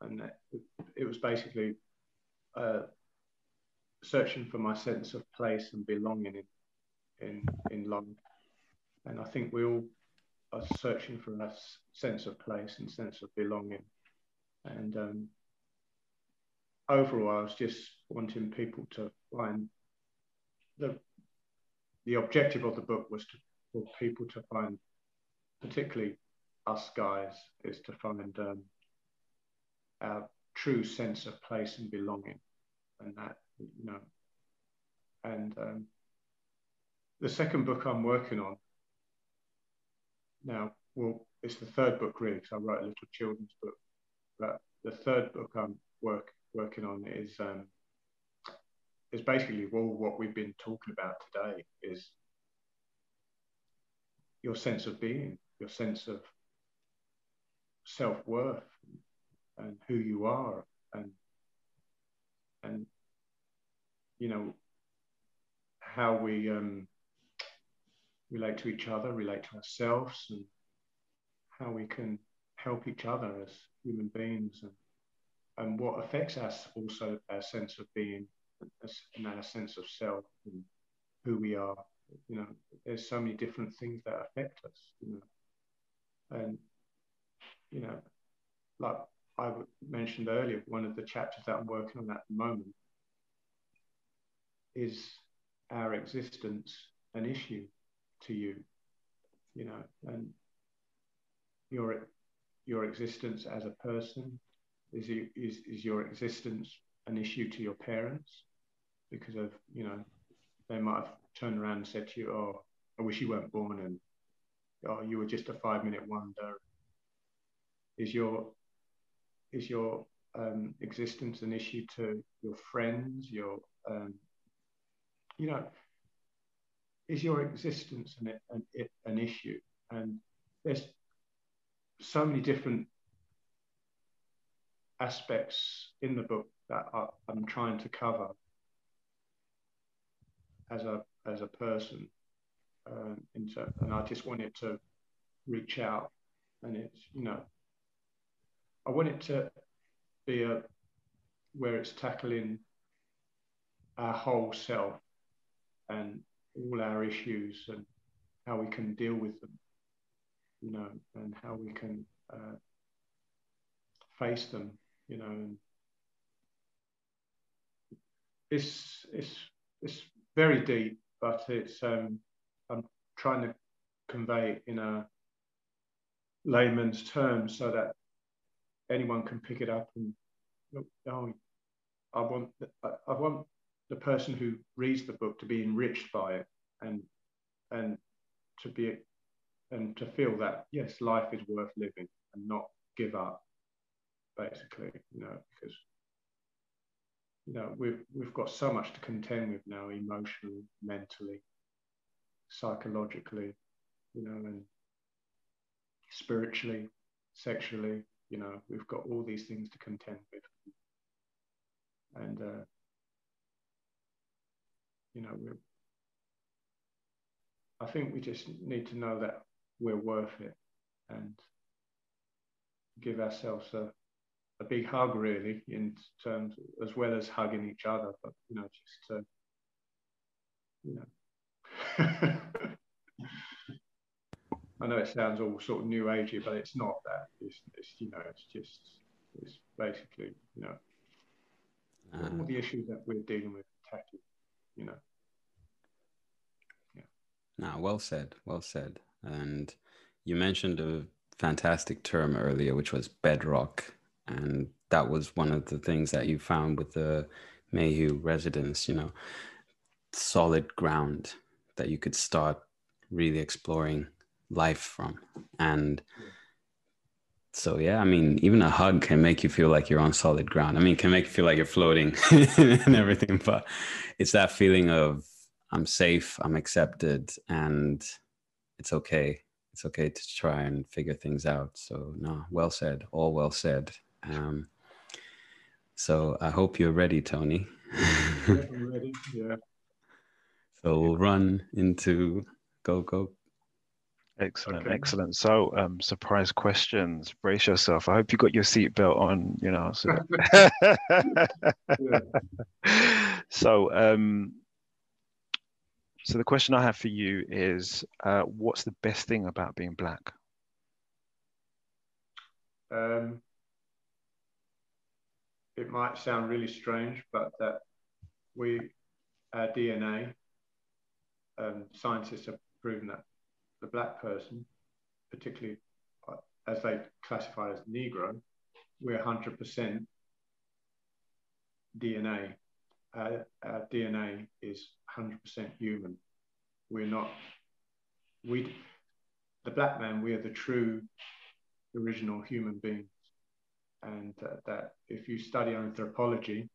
and it, it was basically uh, searching for my sense of place and belonging in in in life and i think we all are searching for a sense of place and sense of belonging. And um, overall, I was just wanting people to find the the objective of the book was to, for people to find, particularly us guys, is to find um, our true sense of place and belonging, and that you know. And um, the second book I'm working on now, well, it's the third book really, because I wrote a little children's book. But the third book I'm work, working on is um, is basically all what we've been talking about today is your sense of being, your sense of self worth, and who you are, and and you know how we um, relate to each other, relate to ourselves, and how we can help each other as human beings, and, and what affects us also our sense of being and our sense of self and who we are. You know, there's so many different things that affect us. You know, and you know, like I mentioned earlier, one of the chapters that I'm working on at the moment is our existence an issue to you, you know, and your your existence as a person is is is your existence an issue to your parents because of you know they might have turned around and said to you, "Oh, I wish you weren't born," and "Oh, you were just a five-minute wonder." Is your is your um, existence an issue to your friends, your um, you know, is your existence an, an, an issue? And there's so many different aspects in the book that I, am trying to cover as a as a person, um, into, and I just wanted to reach out, and it's you know, I want it to be a where it's tackling our whole self and all our issues and how we can deal with them, you know, and how we can uh, face them, you know. And it's it's it's very deep, but it's um, I'm trying to convey in a layman's terms so that anyone can pick it up and oh, I want, I want the person who reads the book to be enriched by it and, and to be, and to feel that, yes, life is worth living and not give up, basically, you know, because you know we've we've got so much to contend with now emotionally mentally psychologically you know and spiritually sexually you know we've got all these things to contend with. And uh, you know we're i think we just need to know that we're worth it and give ourselves a a big hug really in terms as well as hugging each other but you know just to you know. I know it sounds all sort of new agey but it's not that. It's, it's you know it's just it's basically you know um, all the issues that we're dealing with tackling you know.
Yeah. Now well said well said. And you mentioned a fantastic term earlier which was bedrock and that was one of the things that you found with the Mayhew residence, you know, solid ground that you could start really exploring life from. And so, yeah, I mean, even a hug can make you feel like you're on solid ground. I mean, can make you feel like you're floating and everything, but it's that feeling of I'm safe, I'm accepted, and it's okay. It's okay to try and figure things out. So, no, well said, all well said. Um, so I hope you're ready, Tony.
I'm ready. Yeah.
So we'll run into go go.
Excellent, okay. excellent. So, um, surprise questions. Brace yourself. I hope you got your seatbelt on. You know. So, so, um, so the question I have for you is, uh, what's the best thing about being black?
Um, it might sound really strange, but that we, our DNA, um, scientists have proven that the black person, particularly uh, as they classify as Negro, we're 100% DNA. Our, our DNA is 100% human. We're not, we, the black man, we are the true original human being and uh, that if you study anthropology,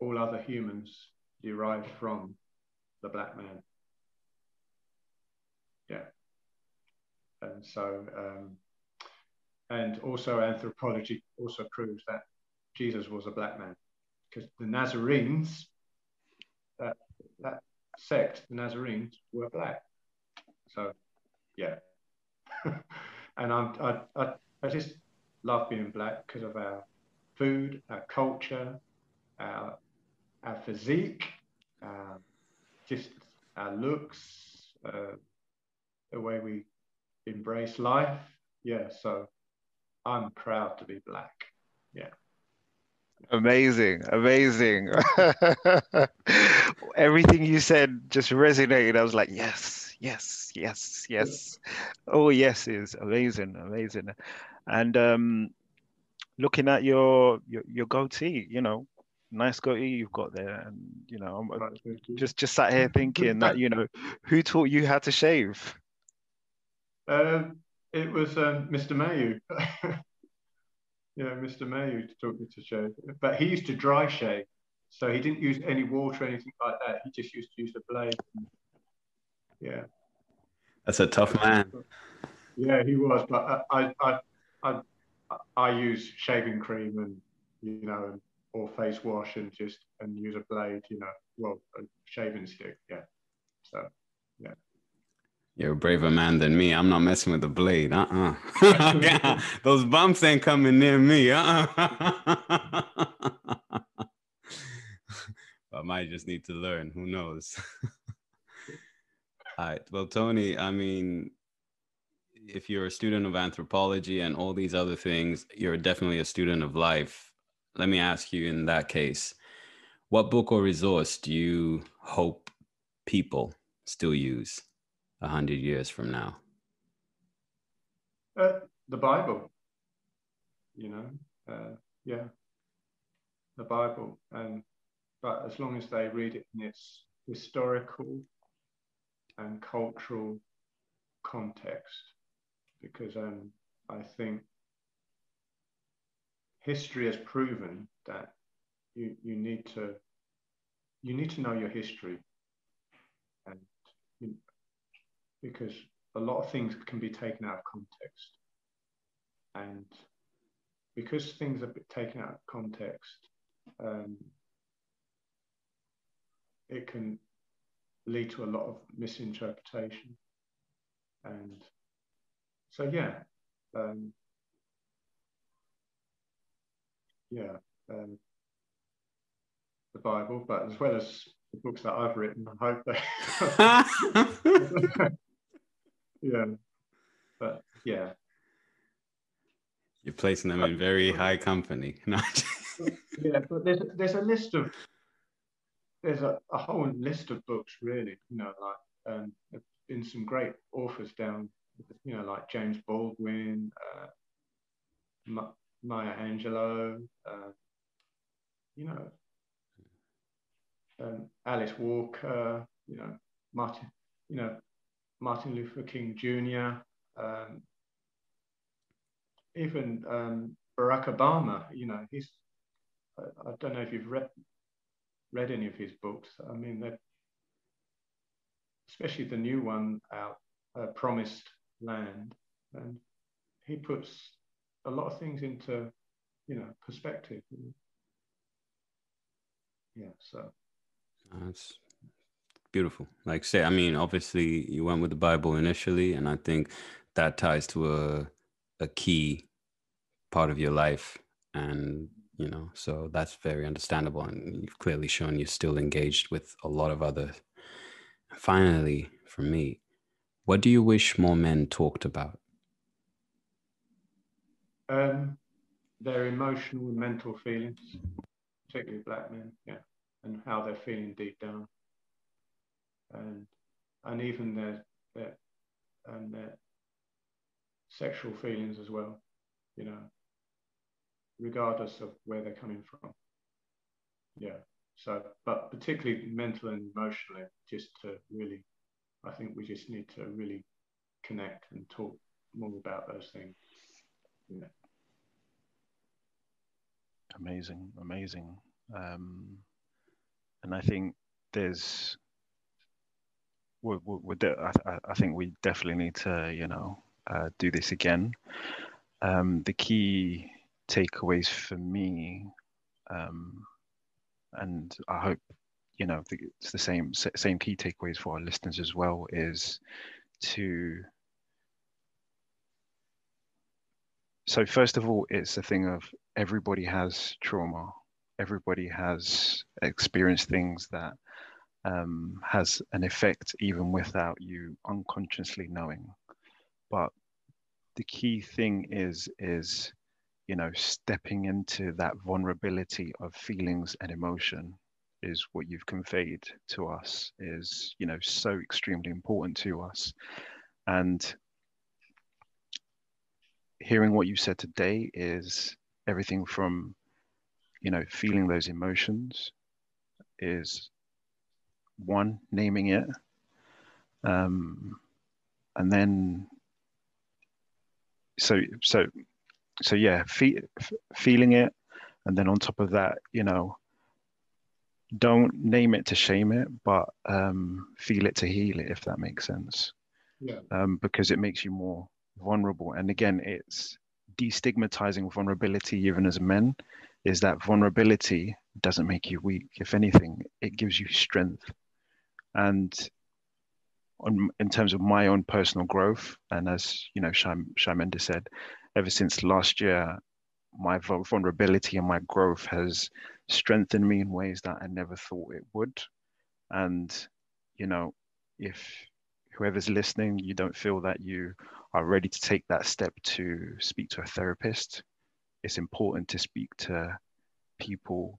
all other humans derive from the black man. Yeah. And so, um, and also anthropology also proves that Jesus was a black man because the Nazarenes, that, that sect, the Nazarenes were black. So, yeah. and I'm, I, I, I just love being black because of our food, our culture, our, our physique, uh, just our looks, uh, the way we embrace life. Yeah, so I'm proud to be black. Yeah.
Amazing, amazing. Everything you said just resonated. I was like, yes, yes, yes, yes. Oh, yes, is amazing, amazing and um, looking at your, your your goatee, you know, nice goatee you've got there, and you know, I'm just just sat here thinking that you know, who taught you how to shave?
Um, it was um, Mr. Mayhew. yeah, Mr. Mayhew taught me to shave, but he used to dry shave, so he didn't use any water or anything like that. He just used to use a blade. Yeah,
that's a tough man.
Yeah, he was, but I, I, I I use shaving cream and you know or face wash and just and use a blade, you know, well a shaving stick, yeah. So yeah.
You're a braver man than me. I'm not messing with the blade. Uh uh Those bumps ain't coming near me. Uh uh I might just need to learn. Who knows? All right. Well, Tony, I mean, if you're a student of anthropology and all these other things, you're definitely a student of life. Let me ask you in that case, what book or resource do you hope people still use a hundred years from now?
Uh, the Bible, you know, uh, yeah, the Bible, and but as long as they read it in its historical and cultural context, because um, I think history has proven that you, you need to you need to know your history. And you, because a lot of things can be taken out of context. And because things are taken out of context um, it can lead to a lot of misinterpretation. And so yeah um, yeah um, the Bible, but as well as the books that I've written, I hope they. yeah, but yeah.
You're placing them in very high company.
yeah, but there's there's a list of there's a, a whole list of books really. You know, like um, been some great authors down. You know, like James Baldwin, uh, Maya Angelou. Uh, you know, um, Alice Walker, you know, Martin, you know, Martin Luther King Jr., um, even um, Barack Obama. You know, he's. I, I, don't know if you've read read any of his books. I mean, especially the new one out, uh, Promised Land, and he puts a lot of things into, you know, perspective. Yeah, so
that's beautiful. Like say, I mean, obviously you went with the Bible initially, and I think that ties to a a key part of your life, and you know, so that's very understandable. And you've clearly shown you're still engaged with a lot of other. Finally, for me, what do you wish more men talked about?
Um, their emotional and mental feelings, particularly black men. Yeah and how they're feeling deep down, and and even their their and their sexual feelings as well, you know, regardless of where they're coming from. Yeah. So, but particularly mental and emotionally, just to really, I think we just need to really connect and talk more about those things. Yeah.
Amazing, amazing. Um, and I think there's we're, we're de- I, I, think we definitely need to you know uh, do this again. Um, the key takeaways for me, um, and I hope you know it's the same same key takeaways for our listeners as well, is to so first of all, it's a thing of everybody has trauma everybody has experienced things that um, has an effect even without you unconsciously knowing. But the key thing is is you know stepping into that vulnerability of feelings and emotion is what you've conveyed to us is you know so extremely important to us. And hearing what you said today is everything from you know, feeling those emotions is one, naming it, um, and then so so so yeah, fe- feeling it, and then on top of that, you know, don't name it to shame it, but um, feel it to heal it, if that makes sense.
Yeah.
Um, because it makes you more vulnerable, and again, it's destigmatizing vulnerability even as men is that vulnerability doesn't make you weak. If anything, it gives you strength. And on, in terms of my own personal growth, and as you know, Shai, Shai Mendes said, ever since last year, my vulnerability and my growth has strengthened me in ways that I never thought it would. And you know, if whoever's listening, you don't feel that you are ready to take that step to speak to a therapist, it's important to speak to people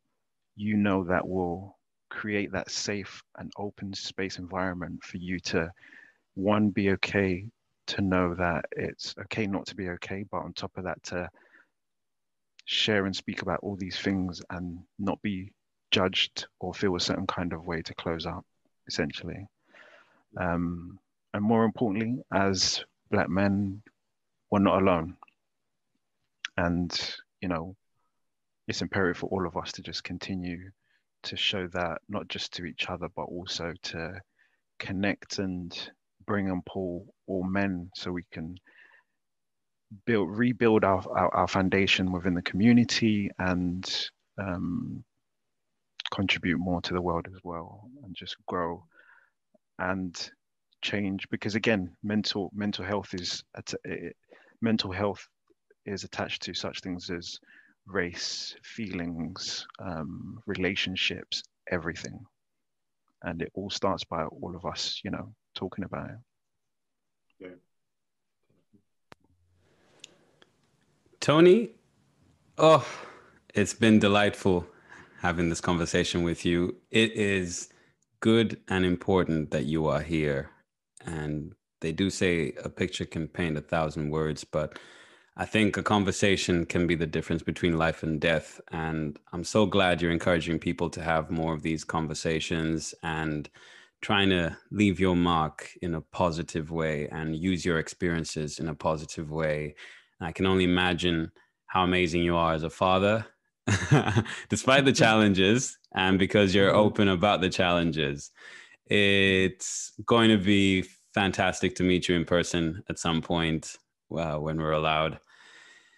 you know that will create that safe and open space environment for you to one be okay to know that it's okay not to be okay, but on top of that, to share and speak about all these things and not be judged or feel a certain kind of way to close up, essentially. Um, and more importantly, as Black men, we're not alone. And, you know, it's imperative for all of us to just continue to show that not just to each other, but also to connect and bring and pull all men so we can build rebuild our, our, our foundation within the community and um, contribute more to the world as well and just grow and change. Because again mental mental health is it, mental health is attached to such things as race feelings um, relationships everything. And it all starts by all of us you know talking about it. Yeah
Tony, oh, it's been delightful having this conversation with you. It is good and important that you are here. And they do say a picture can paint a thousand words, but I think a conversation can be the difference between life and death. And I'm so glad you're encouraging people to have more of these conversations and trying to leave your mark in a positive way and use your experiences in a positive way I can only imagine how amazing you are as a father, despite the challenges, and because you're mm-hmm. open about the challenges. It's going to be fantastic to meet you in person at some point uh, when we're allowed.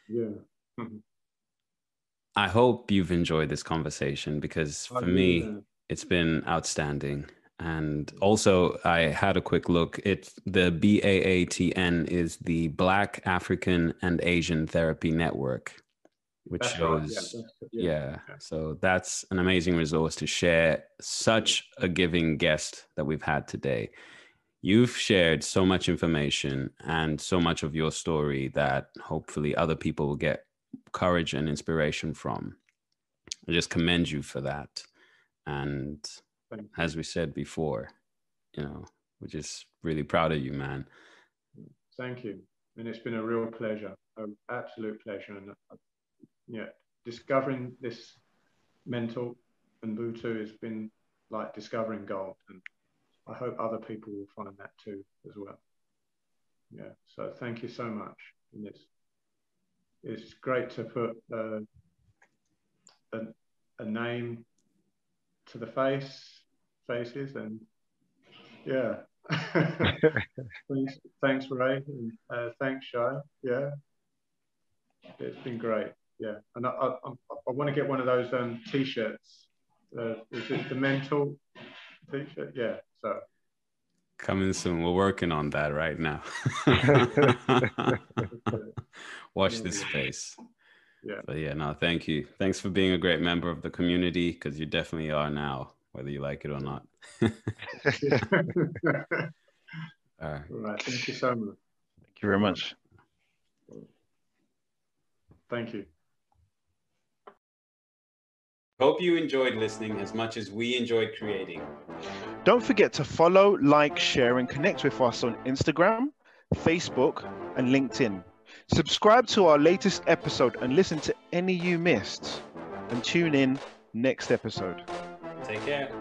Yeah. Mm-hmm.
I hope you've enjoyed this conversation because for me, it's been outstanding. And also, I had a quick look. It's the BAATN is the Black African and Asian Therapy Network, which that's shows, right. yeah, yeah. yeah. So that's an amazing resource to share. Such a giving guest that we've had today. You've shared so much information and so much of your story that hopefully other people will get courage and inspiration from. I just commend you for that. And as we said before, you know, we're just really proud of you, man.
Thank you. And it's been a real pleasure, an absolute pleasure. And uh, yeah, discovering this mental and Ubuntu has been like discovering gold. And I hope other people will find that too as well. Yeah. So thank you so much. And it's it's great to put uh, a, a name to the face faces and yeah. Thanks, thanks ray and uh, thanks Shai. Yeah. It's been great. Yeah. And i, I, I want to get one of those um, t-shirts. Uh, is it the mental t-shirt? Yeah so.
Coming soon. We're working on that right now. Watch this space.
Yeah.
But yeah no thank you. Thanks for being a great member of the community because you definitely are now whether you like it or not.
All right. All right. Thank you so much.
Thank you very much.
Thank you.
Hope you enjoyed listening as much as we enjoyed creating.
Don't forget to follow, like, share, and connect with us on Instagram, Facebook, and LinkedIn. Subscribe to our latest episode and listen to any you missed. And tune in next episode.
Take care.